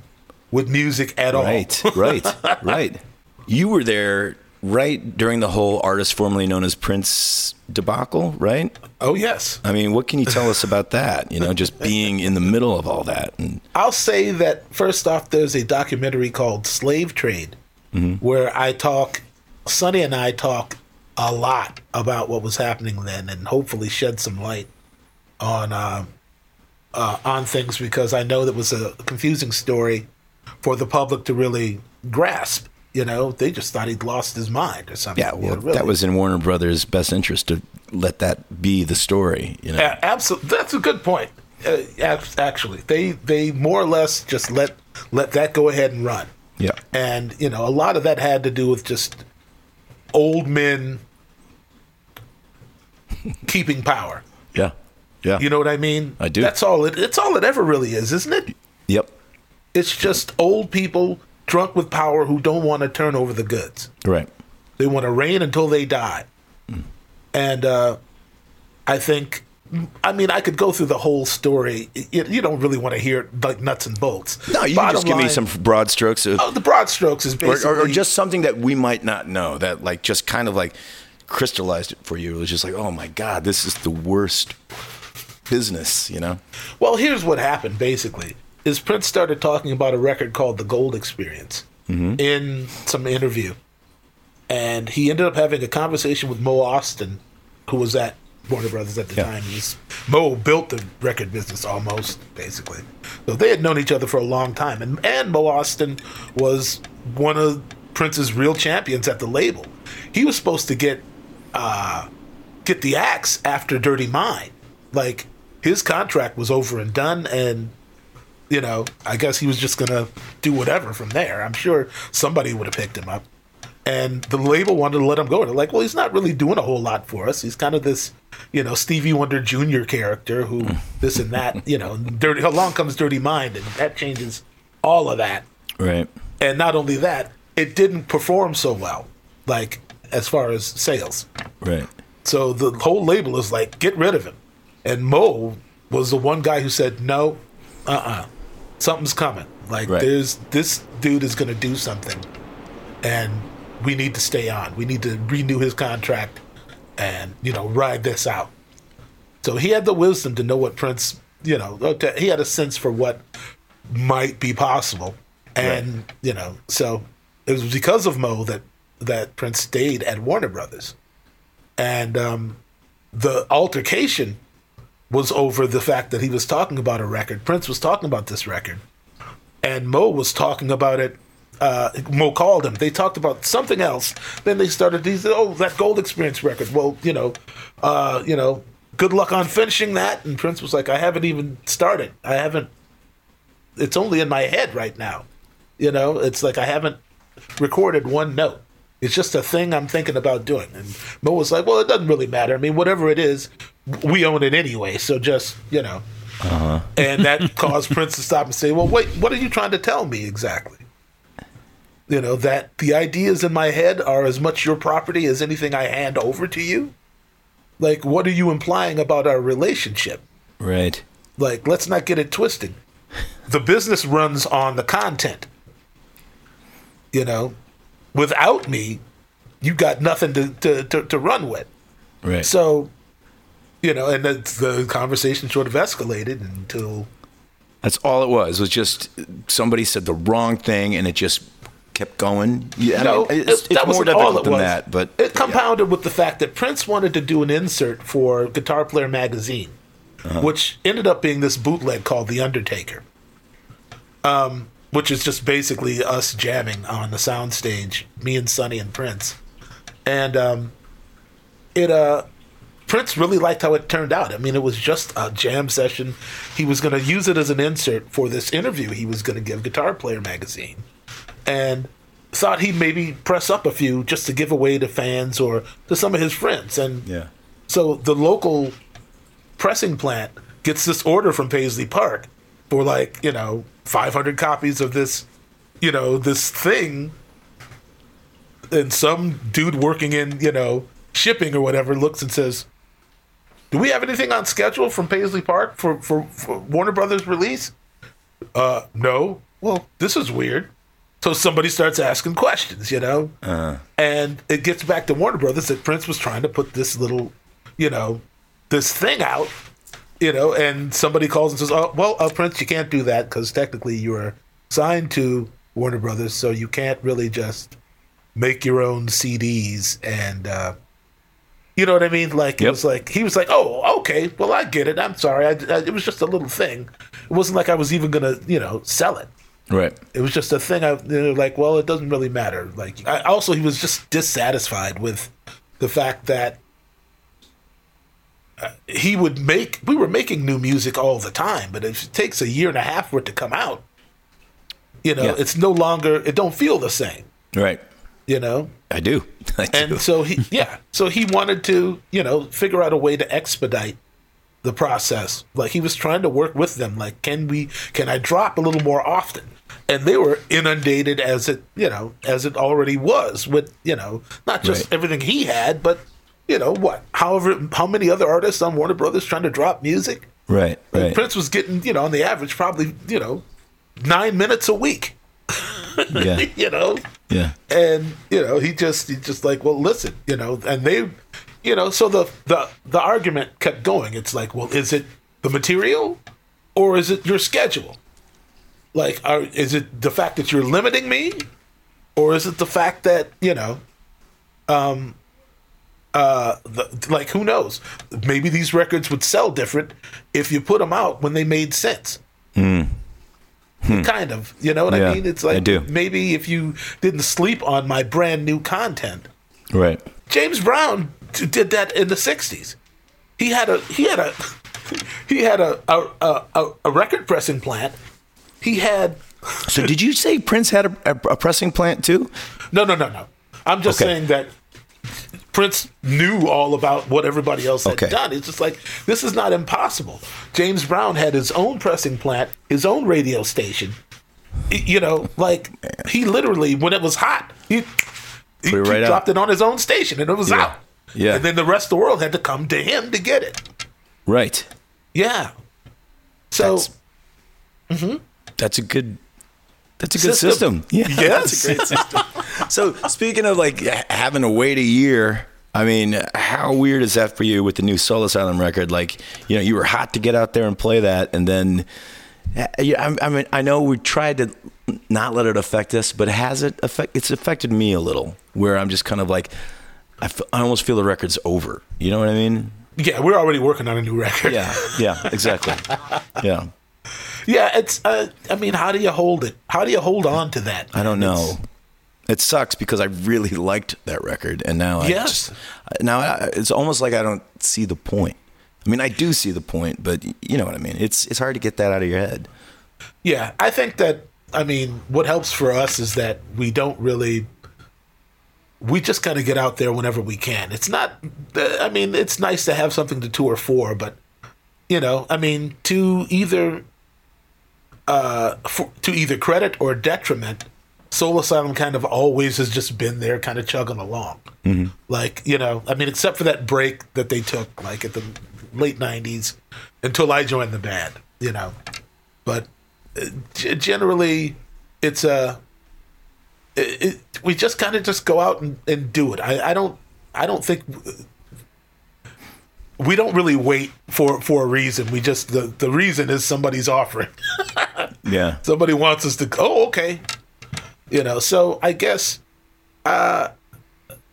S8: with music at all
S5: Right. Right. (laughs) right. You were there right during the whole artist formerly known as Prince debacle, right?
S8: Oh yes,
S5: I mean, what can you tell us about that? You know, just being in the middle of all that. And
S8: I'll say that first off, there's a documentary called Slave Trade, mm-hmm. where I talk, Sonny and I talk a lot about what was happening then, and hopefully shed some light on uh, uh, on things because I know that was a confusing story for the public to really grasp. You know, they just thought he'd lost his mind or something.
S5: yeah,
S8: you
S5: well,
S8: know, really.
S5: that was in Warner Brothers' best interest to let that be the story. You know,
S8: Yeah, absolutely. That's a good point. Uh, ac- actually, they they more or less just let let that go ahead and run.
S5: yeah,
S8: And you know, a lot of that had to do with just old men keeping power.
S5: yeah, yeah.
S8: You know what I mean?
S5: I do.
S8: That's all it. It's all it ever really is, isn't it?
S5: Yep.
S8: It's just old people drunk with power who don't want to turn over the goods.
S5: Right.
S8: They want to reign until they die. And uh, I think, I mean, I could go through the whole story. You, you don't really want to hear like nuts and bolts.
S5: No, you can just give me some broad strokes of,
S8: Oh, the broad strokes is
S5: or,
S8: basically,
S5: or, or just something that we might not know that like just kind of like crystallized it for you. It was just like, oh my god, this is the worst business. You know?
S8: Well, here's what happened basically. Is Prince started talking about a record called The Gold Experience mm-hmm. in some interview. And he ended up having a conversation with Mo Ostin, who was at Warner Brothers at the
S5: Yeah.
S8: time. He's, Mo built the record business almost, basically. So they had known each other for a long time. And, and Mo Ostin was one of Prince's real champions at the label. He was supposed to get uh, get the axe after Dirty Mind. Like his contract was over and done, and you know, I guess he was just gonna do whatever from there. I'm sure somebody would have picked him up, and the label wanted to let him go. They're like, well, he's not really doing a whole lot for us. He's kind of this, you know, Stevie Wonder Jr. character who (laughs) this and that. You know, dirty. Along comes Dirty Mind, and that changes all of that.
S5: Right.
S8: And not only that, it didn't perform so well, like as far as sales.
S5: Right.
S8: So the whole label is like, get rid of him. And Mo was the one guy who said, no, uh uh something's coming. Like,
S5: Right.
S8: there's this dude is going to do something, and we need to stay on. We need to renew his contract and, you know, ride this out. So he had the wisdom to know what Prince, you know, he had a sense for what might be possible. And, you know, so it was because of Mo that, that Prince stayed at Warner Brothers and um, the altercation was over the fact that he was talking about a record. Prince was talking about this record, and Mo was talking about it. Uh, Mo called him. They talked about something else. Then they started these. Oh, that Gold Experience record. Well, you know, uh, you know, good luck on finishing that. And Prince was like, I haven't even started. I haven't. It's only in my head right now. You know, it's like I haven't recorded one note. It's just a thing I'm thinking about doing. And Mo was like, Well, it doesn't really matter. I mean, whatever it is, we own it anyway. So just, you know. Uh-huh. And that (laughs) caused Prince to stop and say, Well, wait, what are you trying to tell me exactly? You know, that the ideas in my head are as much your property as anything I hand over to you? Like, what are you implying about our relationship?
S5: Right.
S8: Like, let's not get it twisted. The business runs on the content. You know, without me, you got nothing to, to, to, to run with.
S5: Right.
S8: So, you know, and the conversation sort of escalated until
S5: That's all it was. Was just somebody said the wrong thing, and it just kept going. Yeah, I
S8: no,
S5: mean, it's,
S8: it-
S5: it's more difficult
S8: it
S5: than
S8: was.
S5: that. But
S8: it compounded with the fact that Prince wanted to do an insert for Guitar Player magazine,
S5: Uh-huh.
S8: which ended up being this bootleg called The Undertaker, um, which is just basically us jamming on the soundstage, me and Sonny and Prince, and um, it uh. Prince really liked how it turned out. I mean, it was just a jam session. He was going to use it as an insert for this interview he was going to give Guitar Player magazine and thought he'd maybe press up a few just to give away to fans or to some of his friends. And
S5: yeah,
S8: so the local pressing plant gets this order from Paisley Park for like, you know, 500 copies of this, you know, this thing. And some dude working in, you know, shipping or whatever looks and says, Do we have anything on schedule from Paisley Park for, for, for Warner Brothers release? Uh, no. Well, this is weird. So somebody starts asking questions, you know? And it gets back to Warner Brothers that Prince was trying to put this little, you know, this thing out, you know, and somebody calls and says, "Oh, well, uh, Prince, you can't do that because technically you're signed to Warner Brothers, so you can't really just make your own CDs and." uh you know what I mean? Like it was like he was like, "Oh, okay, well, I get it. I'm sorry. I, I, it was just a little thing. It wasn't like I was even gonna, you know, sell it.
S5: right.
S8: It was just a thing. I you know, like, well, it doesn't really matter. Like, I, also, he was just dissatisfied with the fact that he would make. We were making new music all the time, but if it takes a year and a half for it to come out, you know,
S5: Yeah.
S8: it's no longer. It don't feel the same.
S5: Right.
S8: You know,
S5: I do. (laughs) I do.
S8: and so he, yeah, so he wanted to, you know, figure out a way to expedite the process. Like he was trying to work with them. Like, can we, can I drop a little more often? And they were inundated as it, you know, as it already was with, you know, not just
S5: Right.
S8: everything he had, but, you know, what, however, how many other artists on Warner Brothers trying to drop music?
S5: right. Right.
S8: Prince was getting, you know, on the average, probably, you know, nine minutes a week.
S5: Yeah. (laughs)
S8: you know,
S5: Yeah.
S8: and you know he just he just like well listen you know and they you know so the the the argument kept going it's like well is it the material or is it your schedule like are, is it the fact that you're limiting me or is it the fact that you know um uh the, like who knows? Maybe these records would sell different if you put them out when they made sense. Kind of you know what
S5: Hmm. Yeah,
S8: i mean? It's like maybe if you didn't sleep on my brand new content.
S5: Right.
S8: james brown t- did that in the 60s he had a he had a (laughs) he had a a, a, a- record pressing plant. He had
S5: So did you say Prince had a, a, a pressing plant too?
S8: no no no no. I'm just
S5: Okay.
S8: saying that prince knew all about what everybody else had
S5: Okay.
S8: done it's just like this is not impossible james brown had his own pressing plant his own radio station you know like he literally when it was hot he, he, he
S5: right out.
S8: dropped it on his own station and it was
S5: Yeah.
S8: out
S5: Yeah.
S8: and then the rest of the world had to come to him to get it
S5: Right.
S8: yeah so
S5: That's- mm-hmm. That's a good. That's a good
S8: System.
S5: system. Yeah. (laughs)
S8: Yes.
S5: That's a great system. so speaking of like having to wait a year, I mean, how weird is that for you with the new Soul Asylum record? Like, you know, you were hot to get out there and play that, and then, yeah, I, I mean, I know we tried to not let it affect us, but has it affect? It's affected me a little, where I'm just kind of like, I, f- I almost feel the record's over. You know what I mean?
S8: Yeah, we're already working on a new record.
S5: Yeah, yeah, exactly. (laughs) Yeah,
S8: yeah. It's. Uh, I mean, how do you hold it? How do you hold on to that?
S5: I don't know. It sucks because I really liked that record, and now I
S8: Yes.
S5: just now I, it's almost like I don't see the point. I mean, I do see the point, but you know what I mean. It's it's hard to get that out of your head.
S8: Yeah, I think that I mean what helps for us is that we don't really we just kind of get out there whenever we can. It's not uh, I mean it's nice to have something to tour for, but you know, I mean to either uh for, to either credit or detriment, Soul Asylum kind of always has just been there kind of chugging along. Mm-hmm. Like, you know, I mean except for that break that they took like at the late 90s until I joined the band, you know. But uh, g- generally it's a it, it, we just kind of just go out and, and do it I, I don't i don't think uh, we don't really wait for for a reason. We just the the reason is somebody's offering. (laughs)
S5: Yeah,
S8: somebody wants us to go oh, okay. You know so i guess uh,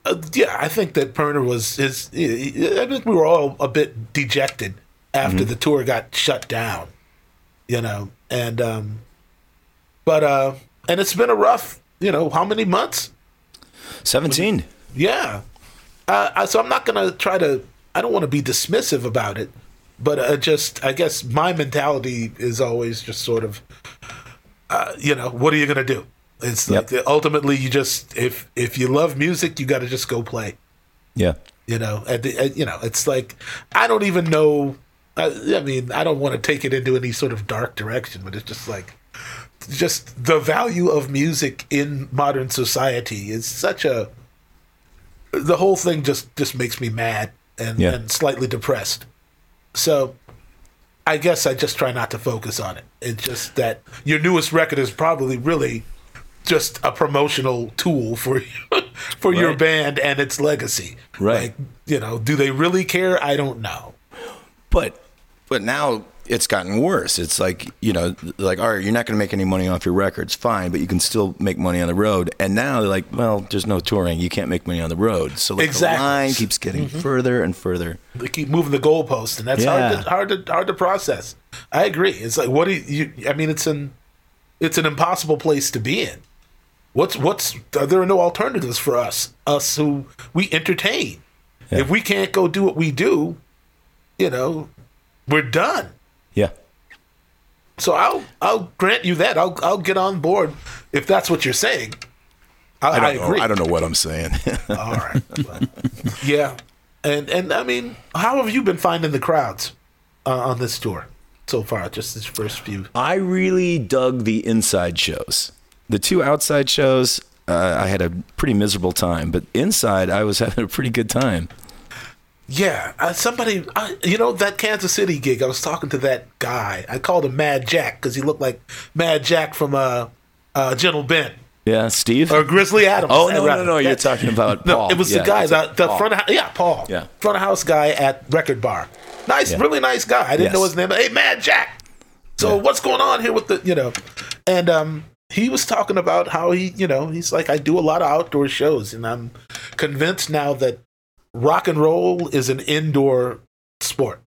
S8: uh yeah i think that Pirner was is i think we were all a bit dejected after the tour got shut down you know and um but uh and it's been a rough you know how many months?
S5: Seventeen.
S8: yeah. Uh, so i'm not gonna try to i don't want to be dismissive about it but uh, just i guess my mentality is always just sort of uh, you know what are you gonna do? It's
S5: Yep.
S8: like ultimately you just if if you love music you got to just go play.
S5: Yeah,
S8: you know at the, at, you know it's like i don't even know I, I mean i don't want to take it into any sort of dark direction but it's just like just the value of music in modern society is such a the whole thing just just makes me mad and,
S5: Yeah.
S8: and slightly depressed. So i guess i just try not to focus on it. It's just that your newest record is probably really just a promotional tool for (laughs) for your band and its legacy.
S5: Right.
S8: like you know do they really care? I don't know.
S5: But but now it's gotten worse. It's like you know, like all right, you're not going to make any money off your records, fine, but you can still make money on the road. And now they're like, well, there's no touring, you can't make money on the road. So like,
S8: Exactly.
S5: the line keeps getting mm-hmm. further and further.
S8: they keep moving the goalposts, and that's hard to hard to hard to process. I agree. It's like what do you, you? I mean, it's an it's an impossible place to be in. What's what's there are no alternatives for us us who we entertain. If we can't go do what we do, you know, we're done.
S5: Yeah,
S8: So I'll I'll grant you that. I'll I'll get on board if that's what you're saying. I,
S5: I
S8: I,
S5: don't
S8: agree.
S5: know. I don't know what I'm saying. (laughs)
S8: All right. Yeah, and and I mean, how have you been finding the crowds uh, on this tour so far? Just this first few.
S5: I really dug the inside shows. The two outside shows, uh, I had a pretty miserable time, but inside, I was (laughs) having a pretty good time.
S8: Yeah, uh, somebody, I, you know, that Kansas City gig. I was talking to that guy. I called him Mad Jack because he looked like Mad Jack from uh, uh, Gentle Ben
S5: Yeah, Steve.
S8: or Grizzly Adams.
S5: oh
S8: uh,
S5: no, no, no! You're talking about
S8: No, it was
S5: Yeah,
S8: the guy, the, the
S5: Paul.
S8: front of yeah, Paul,
S5: Yeah.
S8: front of house guy at Record Bar. Nice,
S5: Yeah.
S8: really nice guy. I didn't
S5: Yes.
S8: know his name. But, Hey, Mad Jack. So
S5: Yeah.
S8: what's going on here with the you know? And um, he was talking about how he you know he's like I do a lot of outdoor shows, and I'm convinced now that rock and roll is an indoor sport.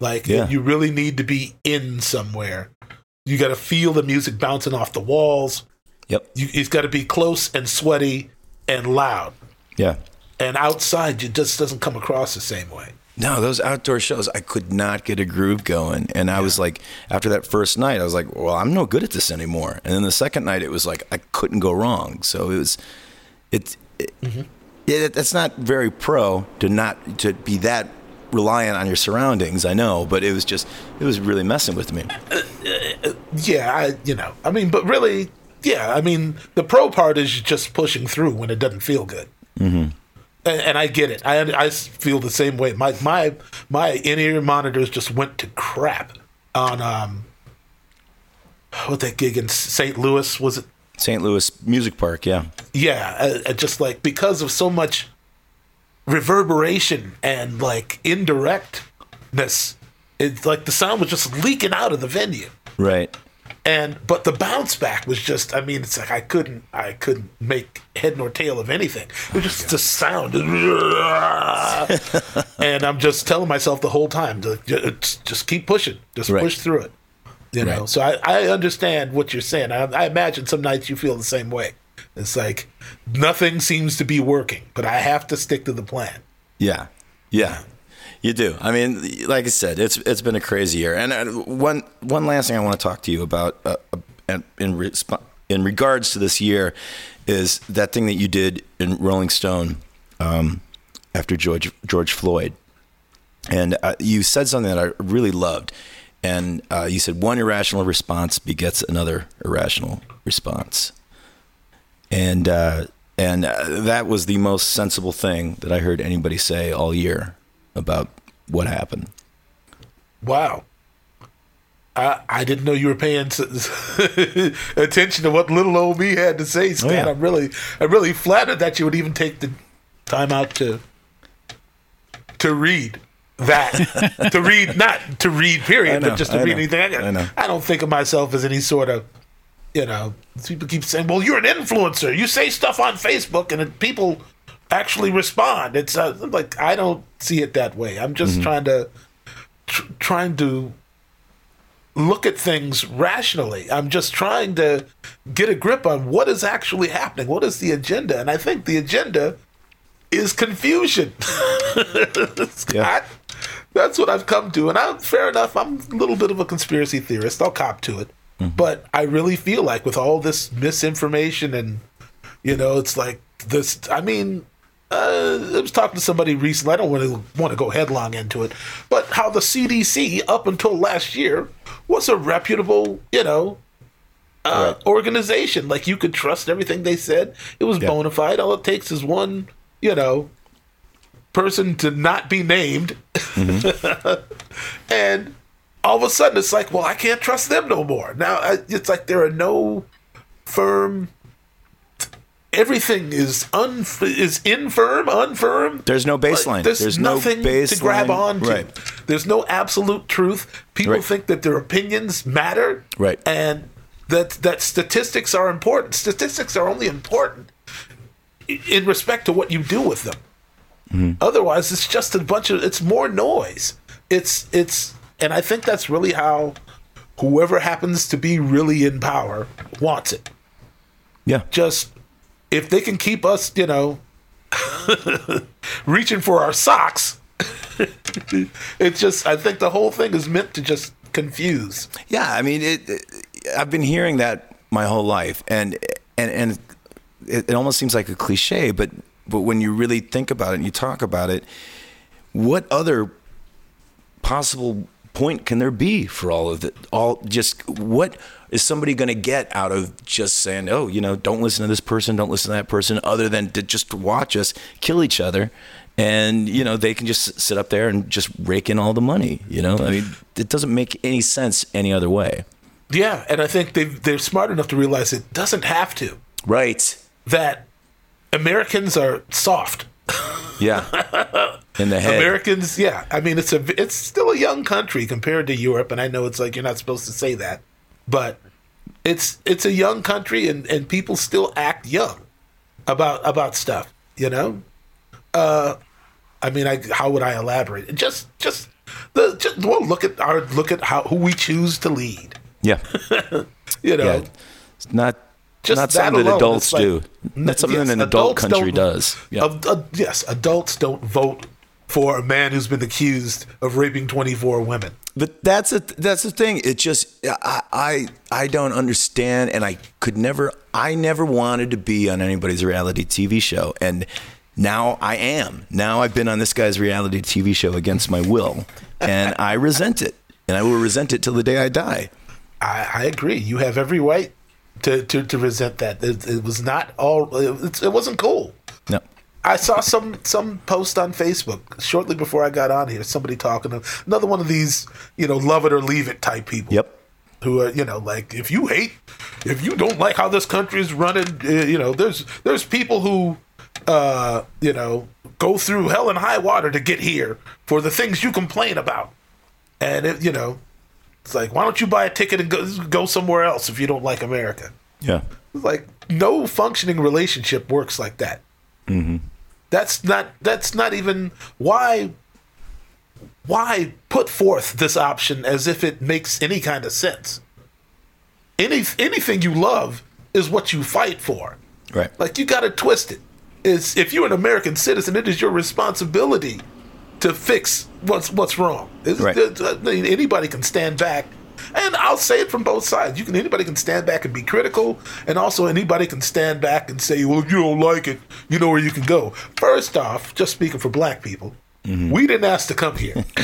S8: Like
S5: Yeah.
S8: you really need to be in somewhere. You got to feel the music bouncing off the walls.
S5: Yep.
S8: You, it's got to be close and sweaty and loud.
S5: Yeah.
S8: And outside, it just doesn't come across the same way.
S5: No, those outdoor shows, I could not get a groove going. And I was like, after that first night, I was like, well, I'm no good at this anymore. And then the second night, it was like, I couldn't go wrong. So it was, it, it, mm-hmm. It that's not very pro to not, to be that reliant on your surroundings. I know, but it was just, it was really messing with me.
S8: Yeah, I, you know, I mean, but really, yeah, I mean, the pro part is just pushing through when it doesn't feel good. Mm-hmm. And, and I get it. I I feel the same way. My my my in ear monitors just went to crap on um. What that gig in St. Louis was it?
S5: St. Louis Music Park, yeah.
S8: yeah uh, uh, just like because of so much reverberation and like indirectness it's like the sound was just leaking out of the venue
S5: Right.
S8: And but the bounce back was just I mean it's like I couldn't I couldn't make head nor tail of anything. It was just the sound. (laughs) and I'm just telling myself the whole time to just, just keep pushing. Just
S5: Right.
S8: push through it. You know.
S5: Right.
S8: So I, I understand what you're saying. I, I imagine some nights you feel the same way. It's like nothing seems to be working, but I have to stick to the plan.
S5: Yeah, yeah, you do. I mean, like I said, it's it's been a crazy year. And one one last thing I want to talk to you about uh, uh, in resp- in regards to this year is that thing that you did in Rolling Stone um, after George George Floyd, and uh, you said something that I really loved. And uh, you said one irrational response begets another irrational response and uh, and uh, that was the most sensible thing that I heard anybody say all year about what happened.
S8: Wow. I, I didn't know you were paying s- (laughs) attention to what little old me had to say, Stan.
S5: yeah.
S8: I'm really, I'm really flattered that you would even take the time out to to read that, (laughs) to read not to read period,
S5: know,
S8: but just to
S5: I
S8: read
S5: know,
S8: anything. I,
S5: I.
S8: I don't think of myself as any sort of, you know, people keep saying, "Well, you're an influencer. You say stuff on Facebook, and it, people actually respond." It's uh, like I don't see it that way. I'm
S5: Mm-hmm.
S8: just trying to tr- trying to look at things rationally. I'm just trying to get a grip on what is actually happening. What is the agenda? And I think the agenda is confusion. (laughs) Scott, that's what I've come to. And I'm fair enough. I'm a little bit of a conspiracy theorist. I'll cop to it. But I really feel like with all this misinformation and you know, it's like this. I mean, uh, I was talking to somebody recently. I don't really want to go headlong into it, but how the CDC up until last year was a reputable, you know, uh, organization. Like you could trust everything they said. It was
S5: Yeah.
S8: bona fide. All it takes is one, you know, person to not be named, (laughs) and all of a sudden it's like, well, I can't trust them no more. Now I, it's like there are no firm. Everything is un is infirm, unfirm.
S5: There's no baseline.
S8: Like, there's,
S5: There's no
S8: nothing to grab on to.
S5: Right.
S8: There's no absolute truth. People
S5: Right.
S8: think that their opinions matter.
S5: Right.
S8: And that that statistics are important. Statistics are only important in respect to what you do with them.
S5: Mm-hmm.
S8: Otherwise, it's just a bunch of it's more noise. It's it's and I think that's really how whoever happens to be really in power wants it.
S5: Yeah.
S8: Just if they can keep us, you know, (laughs) reaching for our socks, (laughs) it's just I think the whole thing is meant to just confuse.
S5: Yeah, I mean, it, it- I've been hearing that my whole life, and and and it, it almost seems like a cliche, but but when you really think about it and you talk about it, what other possible point can there be for all of it? All just what is somebody going to get out of just saying, oh, you know, don't listen to this person, don't listen to that person, other than to just watch us kill each other. And you know they can just sit up there and just rake in all the money. You know, I mean, it doesn't make any sense any other way.
S8: Yeah, and I think they they're smart enough to realize it doesn't have to.
S5: Right.
S8: That Americans are soft.
S5: Yeah. (laughs) In the head.
S8: Americans, yeah. I mean, it's a it's still a young country compared to Europe, and I know it's like you're not supposed to say that, but it's it's a young country, and and people still act young about about stuff. You know, uh, I mean, I how would I elaborate? Just just the just, well, look at our look at how who we choose to lead.
S5: yeah. (laughs)
S8: You know,
S5: Yeah. It's not
S8: just
S5: not
S8: that
S5: something that
S8: alone,
S5: adults
S8: like-
S5: do. That's something
S8: Yes,
S5: an adult country does. Yeah.
S8: Ad- ad- yes, adults don't vote for a man who's been accused of raping 24 women.
S5: But that's a, that's the thing. It just I, I I don't understand, and I could never. I never wanted to be on anybody's reality TV show, and now I am. Now I've been on this guy's reality TV show against my will, and I resent it, and I will resent it till the day I die.
S8: I, I agree. You have every right to, to, to resent that. It, it was not all. It, it wasn't cool.
S5: No.
S8: I saw some some post on Facebook shortly before I got on here. Somebody talking to another one of these, you know, love it or leave it type people.
S5: Yep.
S8: Who are you know like if you hate, if you don't like how this country is running, uh, you know, there's there's people who, uh, you know, go through hell and high water to get here for the things you complain about, and it, you know, It's like, why don't you buy a ticket and go go somewhere else if you don't like America?
S5: Yeah.
S8: It's like no functioning relationship works like that.
S5: Mm-hmm.
S8: That's not that's not even why why put forth this option as if it makes any kind of sense. Any anything you love is what you fight for.
S5: Right.
S8: Like you got to twist it. Is if you're an American citizen, it is your responsibility to fix what's what's wrong.
S5: Right.
S8: I uh, anybody can stand back, and I'll say it from both sides. You can anybody can stand back and be critical, and also anybody can stand back and say, "Well, if you don't like it, you know where you can go." First off, just speaking for Black people, mm-hmm. we didn't ask to come here. (laughs)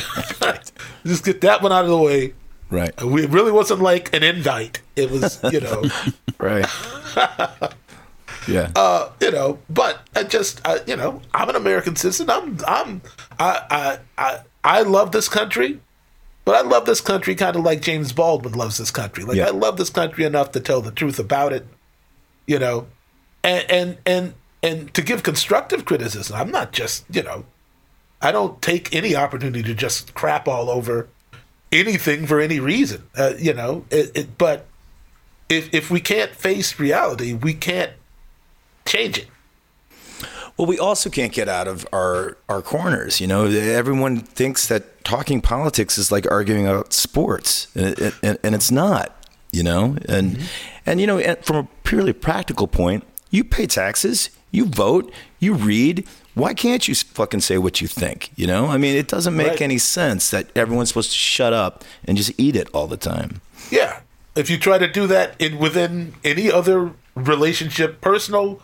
S8: (laughs) just get that one out of the way.
S5: Right.
S8: We, it really wasn't like an invite. It was, you know. (laughs)
S5: Right. Yeah.
S8: uh, you know, but I just, I, you know, I'm an American citizen. I'm, I'm, I, I, I, I love this country, but I love this country kind of like James Baldwin loves this country. Like
S5: Yeah.
S8: I love this country enough to tell the truth about it, you know, and and and and to give constructive criticism. I'm not just, you know, I don't take any opportunity to just crap all over anything for any reason. Uh, you know, it, it, but if if we can't face reality, we can't change it.
S5: Well, we also can't get out of our our corners. You know, everyone thinks that talking politics is like arguing about sports, and, and, and it's not. You know, and mm-hmm. and you know, and from a purely practical point, you pay taxes, you vote, you read. Why can't you fucking say what you think? You know, I mean, it doesn't make
S8: Right.
S5: any sense that everyone's supposed to shut up and just eat it all the time.
S8: Yeah. If you try to do that in within any other relationship, personal,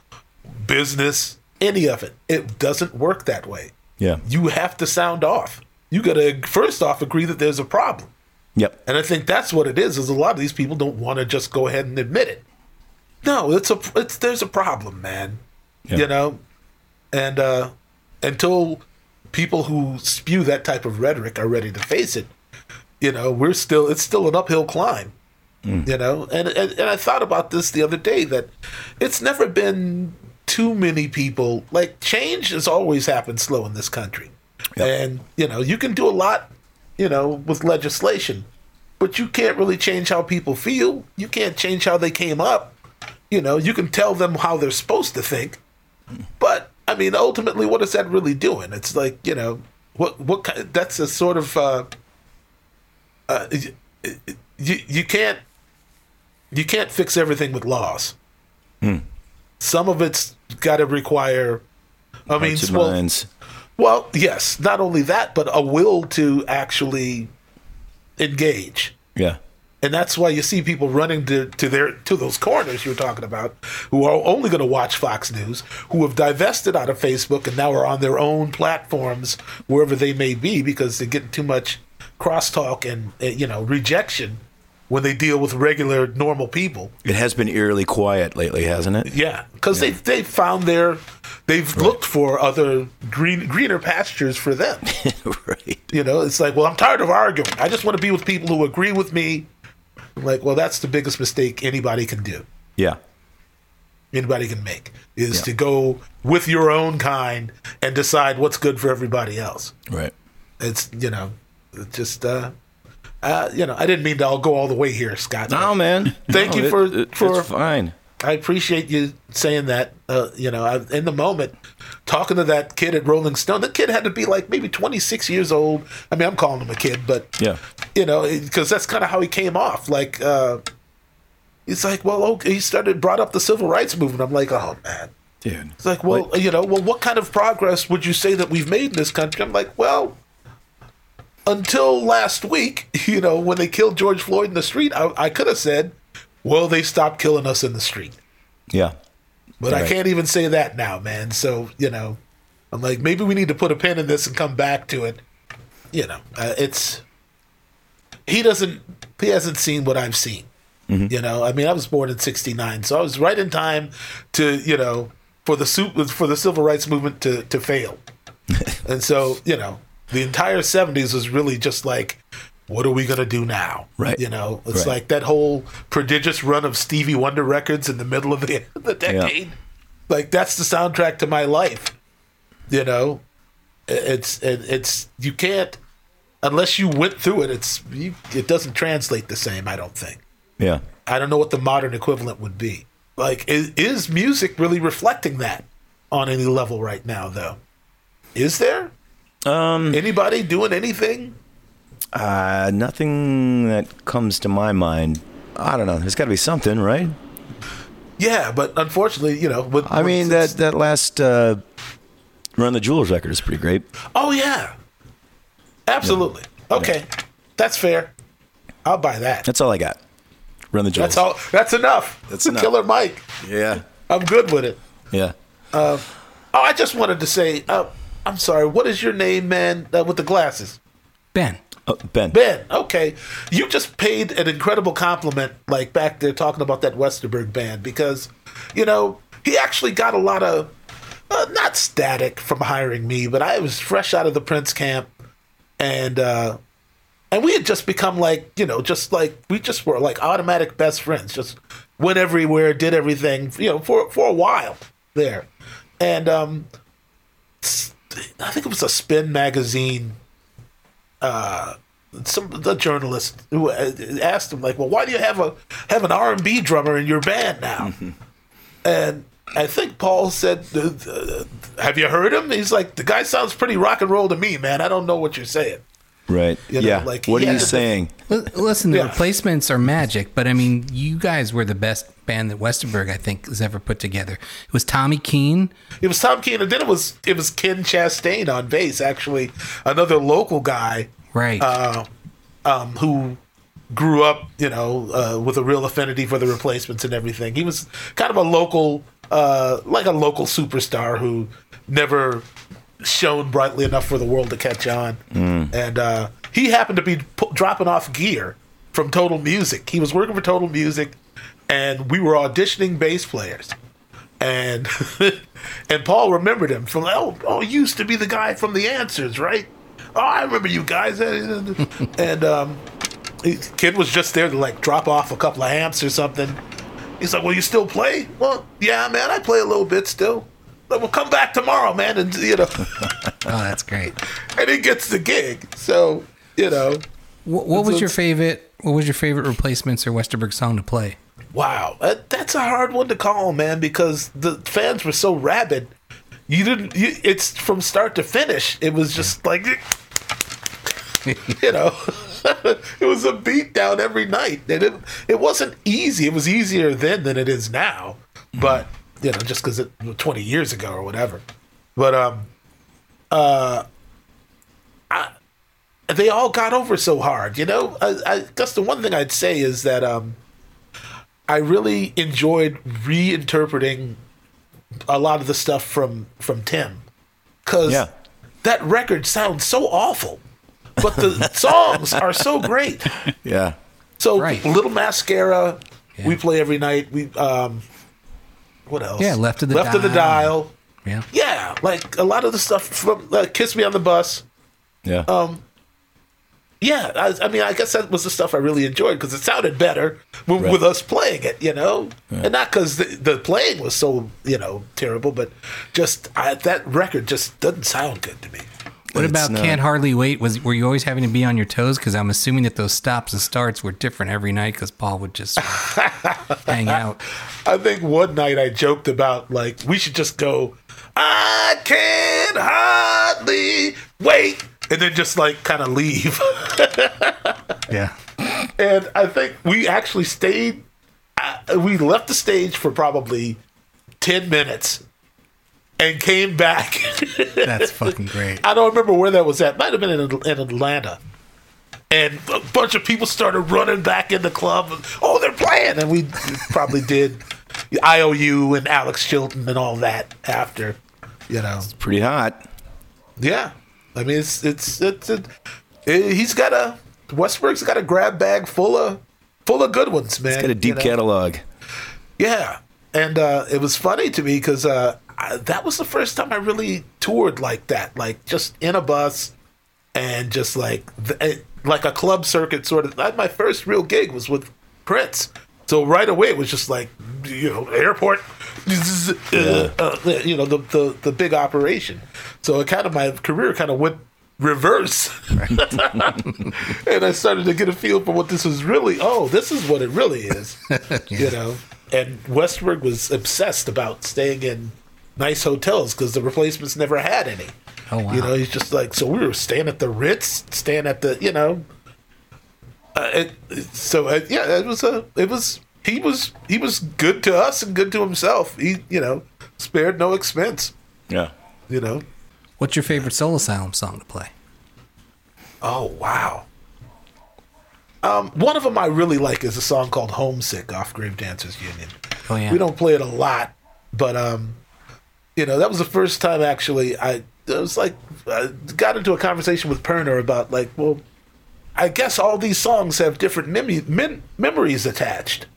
S8: business, any of it, it doesn't work that way.
S5: Yeah.
S8: You have to sound off. You got to first off agree that there's a problem.
S5: Yep.
S8: And I think that's what it is. Is a lot of these people don't want to just go ahead and admit it. No, it's a it's there's a problem, man.
S5: Yeah.
S8: You know, and uh, until people who spew that type of rhetoric are ready to face it, you know, we're still it's still an uphill climb. You know, and, and and I thought about this the other day that it's never been too many people like change has always happened slow in this country,
S5: Yep.
S8: and you know you can do a lot, you know, with legislation, but you can't really change how people feel. You can't change how they came up. You know, you can tell them how they're supposed to think, but I mean, ultimately, what is that really doing? It's like you know, what what ki- that's a sort of uh, uh, you you can't you can't fix everything with laws. Some of it's got to require. I mean, well,
S5: minds.
S8: well, yes, not only that, but a will to actually engage.
S5: Yeah.
S8: And that's why you see people running to, to their to those corners you're talking about, who are only going to watch Fox News, who have divested out of Facebook and now are on their own platforms wherever they may be because they're getting too much crosstalk and you know rejection when they deal with regular normal people.
S5: It has been eerily quiet lately, hasn't it?
S8: Yeah, because they they found their they've looked for other green greener pastures for them. (laughs)
S5: right.
S8: You know, it's like, well, I'm tired of arguing. I just want to be with people who agree with me. I'm like, well, that's the biggest mistake anybody can do.
S5: Yeah.
S8: Anybody can make is
S5: Yeah.
S8: to go with your own kind and decide what's good for everybody else.
S5: Right.
S8: It's you know, it's just uh, uh, you know, I didn't mean to all go all the way here, Scott.
S5: No, man.
S8: Thank
S5: No,
S8: you for-
S5: it- it-
S8: for-
S5: It's fine.
S8: I appreciate you saying that. Uh, you know, I, in the moment, talking to that kid at Rolling Stone, the kid had to be like maybe 26 years old. I mean, I'm calling him a kid, but
S5: Yeah.
S8: you know, because that's kind of how he came off. Like, uh, he's like, well, okay, he started brought up the civil rights movement. I'm like, oh man.
S5: Dude.
S8: It's like, well, you know, well, what kind of progress would you say that we've made in this country? I'm like, well, until last week, (laughs) you know, when they killed George Floyd in the street, I, I could have said, well, they stopped killing us in the street.
S5: Yeah.
S8: But I can't even say that now, man. So, you know, I'm like, maybe we need to put a pin in this and come back to it. You know, uh, it's. He doesn't. He hasn't seen what I've seen. You know, I mean, I was born in '69, so I was right in time to, you know, for the soup for the civil rights movement to to fail. (laughs) and so, you know, the entire '70s was really just like, what are we gonna do now?
S5: Right.
S8: You know, it's
S5: Right.
S8: like that whole prodigious run of Stevie Wonder records in the middle of the, (laughs) the decade. Like that's the soundtrack to my life. You know, it's it, it's you can't unless you went through it, it's you, it doesn't translate the same. I don't think.
S5: Yeah.
S8: I don't know what the modern equivalent would be. Like, is, is music really reflecting that on any level right now? Though, is there
S5: Um,
S8: anybody doing anything?
S5: uh, nothing that comes to my mind. I don't know. There's got to be something, right?
S8: Yeah, but unfortunately, you know, with,
S5: I mean, that that last uh, Run the Jewels record is pretty great.
S8: Oh yeah, absolutely. Okay, that's fair. I'll buy that.
S5: That's all I got. Run the Jewels.
S8: That's all. That's enough.
S5: That's enough.
S8: Killer Mike.
S5: Yeah.
S8: I'm good with it.
S5: Yeah.
S8: Uh, Oh, I just wanted to say, uh, I'm sorry. What is your name, man? Uh, with the glasses,
S7: Ben.
S5: Oh, ben.
S8: Ben. Okay, you just paid an incredible compliment, like back there talking about that Westerberg band, because you know he actually got a lot of uh, not static from hiring me, but I was fresh out of the Prince camp, and uh, and we had just become like you know just like we just were like automatic best friends just went everywhere did everything you know for for a while there and um s- i think it was a spin magazine uh some the journalist who uh, asked him like well why do you have a have an r&b drummer in your band now and I think Paul said, uh, uh, "Have you heard him?" He's like, "The guy sounds pretty rock and roll to me, man. I don't know what you're saying."
S5: Right.
S8: You know,
S5: yeah.
S8: like,
S5: what
S8: he
S5: are you saying?
S7: L- listen, the
S8: Yeah.
S7: replacements are magic, but I mean, you guys were the best band that Westerberg, I think, has ever put together. It was Tommy Keene.
S8: It was Tom Keene, and then it was it was Ken Chastain on bass. Actually, another local guy
S7: Right.
S8: uh, um, who grew up, you know, uh, with a real affinity for the replacements and everything. He was kind of a local, uh, like a local superstar who never shone brightly enough for the world to catch on. And uh, he happened to be dropping off gear from Total Music. He was working for Total Music, and we were auditioning bass players. And (laughs) and Paul remembered him from oh oh used to be the guy from the Answers right oh I remember you guys (laughs) and um he- kid was just there to like drop off a couple of amps or something. He's like, "Well, you still play?" Well, yeah, man, I play a little bit still. Well, come back tomorrow, man, and you know, (laughs)
S7: oh, that's great.
S8: and he gets the gig. So you know,
S7: What, what was your favorite? What was your favorite replacements or Westerberg song to play?
S8: wow, that, that's a hard one to call, man, because the fans were so rabid. You didn't. You, it's from start to finish. It was just like, you know, (laughs) it was a beat down every night, and it it wasn't easy. It was easier then than it is now, but mm-hmm. You know, just because it twenty years ago or whatever. But um, uh, I, they all got over so hard. You know, I, I guess the one thing I'd say is that um, I really enjoyed reinterpreting a lot of the stuff from from Tim because
S5: Yeah.
S8: that record sounds so awful, but the (laughs) songs are so great.
S5: Yeah.
S8: So
S7: Right.
S8: Little Mascara,
S7: Yeah.
S8: we play every night. We um, what else?
S7: Yeah, Left of the
S8: Left of the
S7: Dial.
S8: Dial.
S7: Yeah.
S8: Yeah, like a lot of the stuff from uh, Kiss Me on the Bus.
S5: Yeah.
S8: Um, yeah, I, I mean, I guess that was the stuff I really enjoyed because it sounded better with,
S5: Right.
S8: with us playing it, you know, and not because the, the playing was so you know terrible, but just I, that record just doesn't sound good to me.
S7: What
S5: It's
S7: about
S5: not-
S7: Can't Hardly Wait? Was were you always having to be on your toes? Because I'm assuming that those stops and starts were different every night. Because Paul would just (laughs) hang out.
S8: I think one night I joked about like we should just go. I can't hardly wait, and then just like kind of leave. (laughs)
S7: Yeah.
S8: and I think we actually stayed. Uh, we left the stage for probably ten minutes, and came back.
S7: That's fucking great. (laughs)
S8: I don't remember where that was at. Might have been in, in Atlanta. And a bunch of people started running back in the club. Oh, they're playing, and we probably did IOU and Alex Chilton and all that after. You know,
S5: Pretty hot.
S8: yeah. I mean, it's it's it's, it, it- he's got a Westerberg's got a grab bag full of full of good ones, man.
S5: Got a deep
S8: you know?
S5: catalog.
S8: Yeah, and uh, it was funny to me because uh, I- that was the first time I really toured like that, like just in a bus and just like th- eh, like a club circuit sort of. My first real gig was with Prince, so right away it was just like you know airport, (laughs) uh, uh, you know the, the the big operation. So it kind of my career kind of went reverse. (laughs) and I started to get a feel for what this was really. Oh, this is what it really is. (laughs) You know, and Westerberg was obsessed about staying in nice hotels because the replacements never had any.
S7: Oh wow.
S8: You know, he's just like, so we were staying at the Ritz, staying at the, you know. Uh, it, it- so uh, yeah, it was a, it was he was he was good to us and good to himself. He, you know, spared no expense.
S5: Yeah.
S8: You know.
S7: What's your favorite Soul Asylum song to play?
S8: Oh wow. Um, one of them I really like is a song called "Homesick" off Grave Dancers Union.
S7: Oh yeah.
S8: We don't play it a lot, but um, you know that was the first time actually I it was like I got into a conversation with Pirner about like, well, I guess all these songs have different mem- mem- memories attached,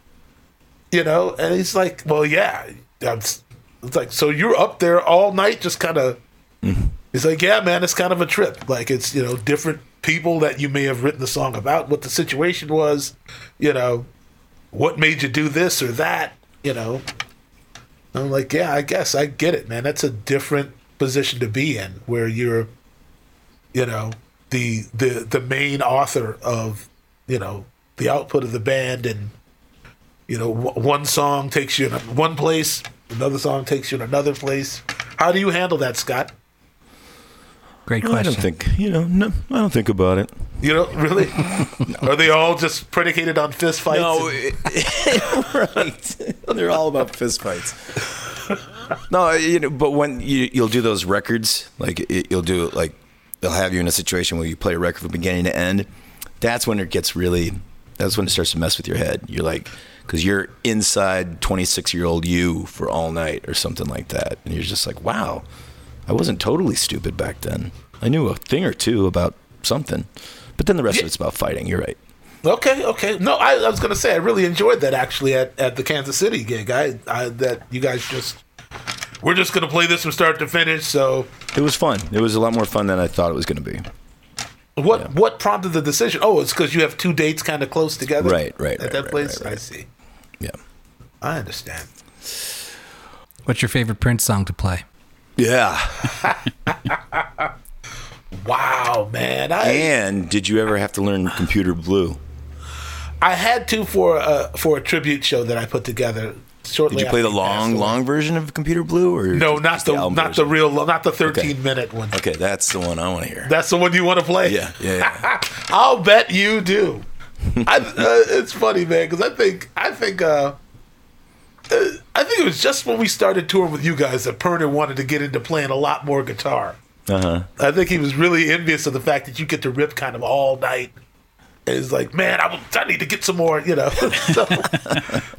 S8: you know, and he's like, well, yeah, that's it's like so you're up there all night just kind of. Mm-hmm. He's like, yeah, man, it's kind of a trip. Like it's you know different people that you may have written the song about, what the situation was, you know, what made you do this or that, you know. I'm like, yeah, I guess I get it, man. That's a different position to be in, where you're, you know, the the the main author of, you know, the output of the band, and you know, one song takes you in one place, another song takes you in another place. How do you handle that, Scott?
S7: Great
S5: Well, I don't think you know. No, I don't think about it.
S8: You know, really? (laughs) Are they all just predicated on fist fights?
S5: No,
S8: and- (laughs)
S5: right. They're all about fist fights. No, you know, but when you you'll do those records, like it, you'll do like they'll have you in a situation where you play a record from beginning to end. That's when it gets really. That's when it starts to mess with your head. You're like, because you're inside 26 year old you for all night or something like that, and you're just like, wow, I wasn't totally stupid back then. I knew a thing or two about something, but then the rest of it's about fighting. You're right.
S8: Okay, okay. No, I, I was gonna say I really enjoyed that actually at, at the Kansas City gig. I, I that you guys just we're just gonna play this from start to finish. So
S5: It was fun. It was a lot more fun than I thought it was going to be.
S8: what what prompted the decision? Oh, it's because you have two dates kind of close together.
S5: Right, right,
S8: At
S5: right,
S8: that
S5: right,
S8: place,
S5: right, right.
S8: I see.
S5: Yeah.
S8: I understand.
S7: What's your favorite Prince song to play?
S5: Yeah. (laughs)
S8: Wow, man. I
S5: And did you ever have to learn computer blue?
S8: I had to for a for a tribute show that I put together. Shortly
S5: Did you play the long, long version of computer blue, or
S8: No, not the,
S5: album
S8: not the real, not the thirteen
S5: Okay.
S8: minute one.
S5: Okay, that's the one I want to hear.
S8: That's the one you want to play.
S5: Yeah, yeah, yeah. (laughs)
S8: I'll bet you do. I, uh, it's funny, man, because I think I think uh, I think it was just when we started touring with you guys that Pirner wanted to get into playing a lot more guitar.
S5: Uh huh.
S8: I think he was really envious of the fact that you get to rip kind of all night. And it's like, man, I, I need to get some more, you know. (laughs) so,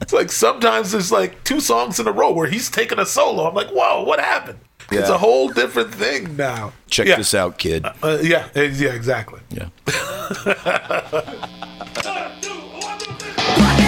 S8: it's like sometimes there's like two songs in a row where he's taking a solo. I'm like, whoa, what happened? It's a whole different thing now.
S5: Check
S8: yeah.
S5: this out, kid.
S8: Uh, yeah, eh, yeah, exactly.
S5: Yeah. (laughs)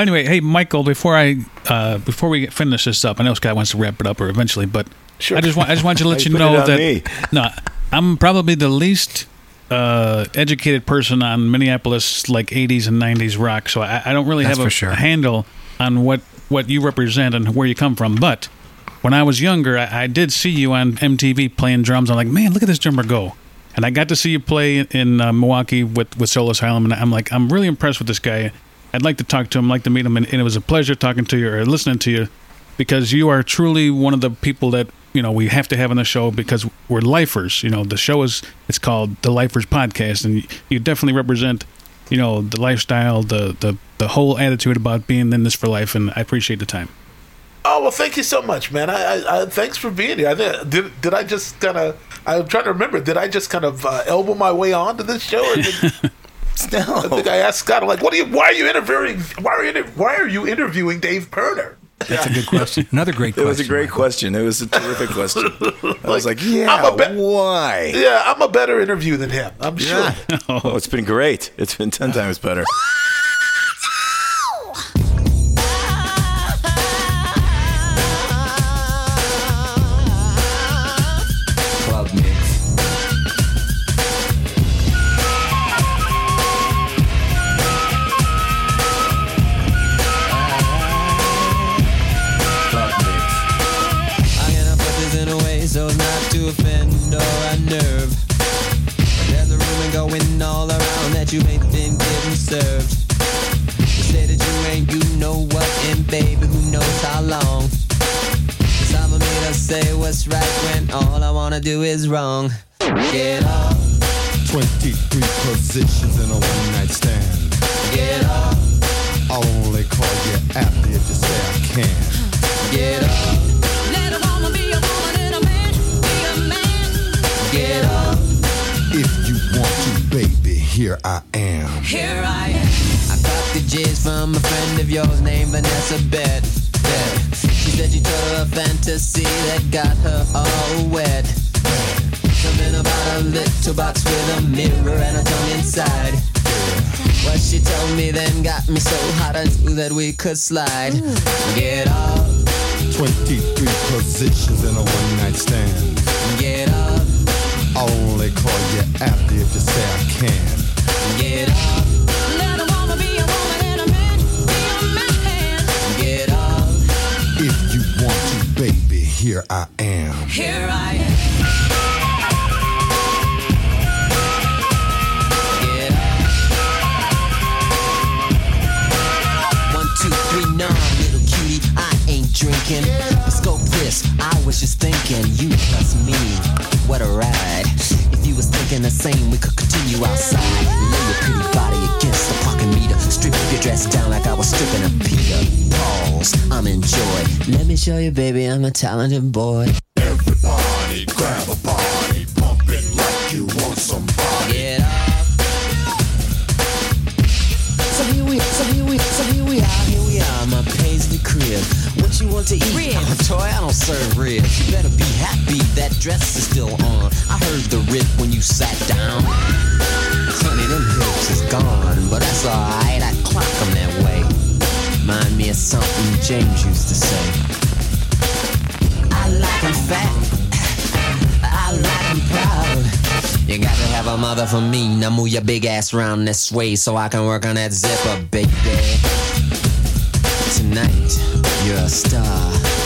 S6: Anyway, hey Michael, before I uh, before we finish this up, I know Scott wants to wrap it up or eventually, but
S8: Sure.
S6: I just want I just want to (laughs) let
S5: You
S6: you know that
S5: me. (laughs)
S6: no, I'm probably the least uh, educated person on Minneapolis like 80s and 90s rock, so I, I don't really
S7: That's
S6: have a,
S7: sure.
S6: handle on what what you represent and where you come from. But when I was younger, I, I did see you on MTV playing drums. I'm like, man, look at this drummer go. And I got to see you play in uh, Milwaukee with with Soul Asylum, and I'm like, I'm really impressed with this guy. I'd like to talk to him, like to meet him, and, and it was a pleasure talking to you or listening to you because you are truly one of the people that you know we have to have on the show because we're lifers. You know, the show is it's called the Lifers Podcast, and you definitely represent you know the lifestyle, the the the whole attitude about being in this for life, and I appreciate the time.
S8: Oh well, thank you so much, man. I, I, I thanks for being here. I did did I just kind of? I'm trying to remember. Did I just kind of uh, elbow my way onto this show? (laughs) Or did, I think I asked Scott. I'm like, what are you? Why are you interviewing? Why are you? Why are you interviewing Dave Pirner?
S7: That's a good question. Another great question. (laughs)
S5: It was a great
S7: Michael.
S5: question. It was a terrific question. (laughs) I was like, yeah,
S8: I'm a bit-
S5: why?
S8: Yeah, I'm a better interview than him. I'm sure. (laughs)
S5: Oh. oh, it's been great. It's been 10 times better.
S9: Wanna do is wrong. Get up,
S10: 23 positions in a one night stand.
S9: get up,
S10: I'll only call you after if you say I can.
S9: get up,
S4: Let a woman be a woman and a man be a man.
S9: get up.
S10: If you want to, baby, here I am.
S4: Here I am.
S9: I got the jizz from a friend of yours named Vanessa Bet. Bet. She said you told her a fantasy that got her all wet. Something about a little box with a mirror and a tongue inside. What she told me then got me so hot I knew that we could slide. Get up,
S10: 23 positions in a one night stand.
S9: get up,
S10: I'll only call you after if you say I can.
S9: get up,
S4: Let a woman be a woman and a man be a man.
S9: get up.
S10: If you want to, baby, here I am.
S4: Here I am.
S9: Drinking. Scope this. I was just thinking, you plus me. What a ride. If you was thinking the same, we could continue outside. Lay your pretty body against the parking meter. Strip your dress down like I was stripping a Peter. Pause. I'm in joy. Let me show you, baby, I'm a talented boy.
S10: Everybody grab a body, want
S9: to eat?
S4: Ribs.
S9: Oh, (laughs) toy, I don't serve ribs. You better be happy that dress is still on. I heard the rip when you sat down. Honey, them hips is gone, but that's alright. I clock 'em that way. Remind me of something James used to say. I like 'em fat. I like 'em proud. You got to have a mother for me. Now move your big ass round this way so I can work on that zipper, baby. Tonight, you're a star.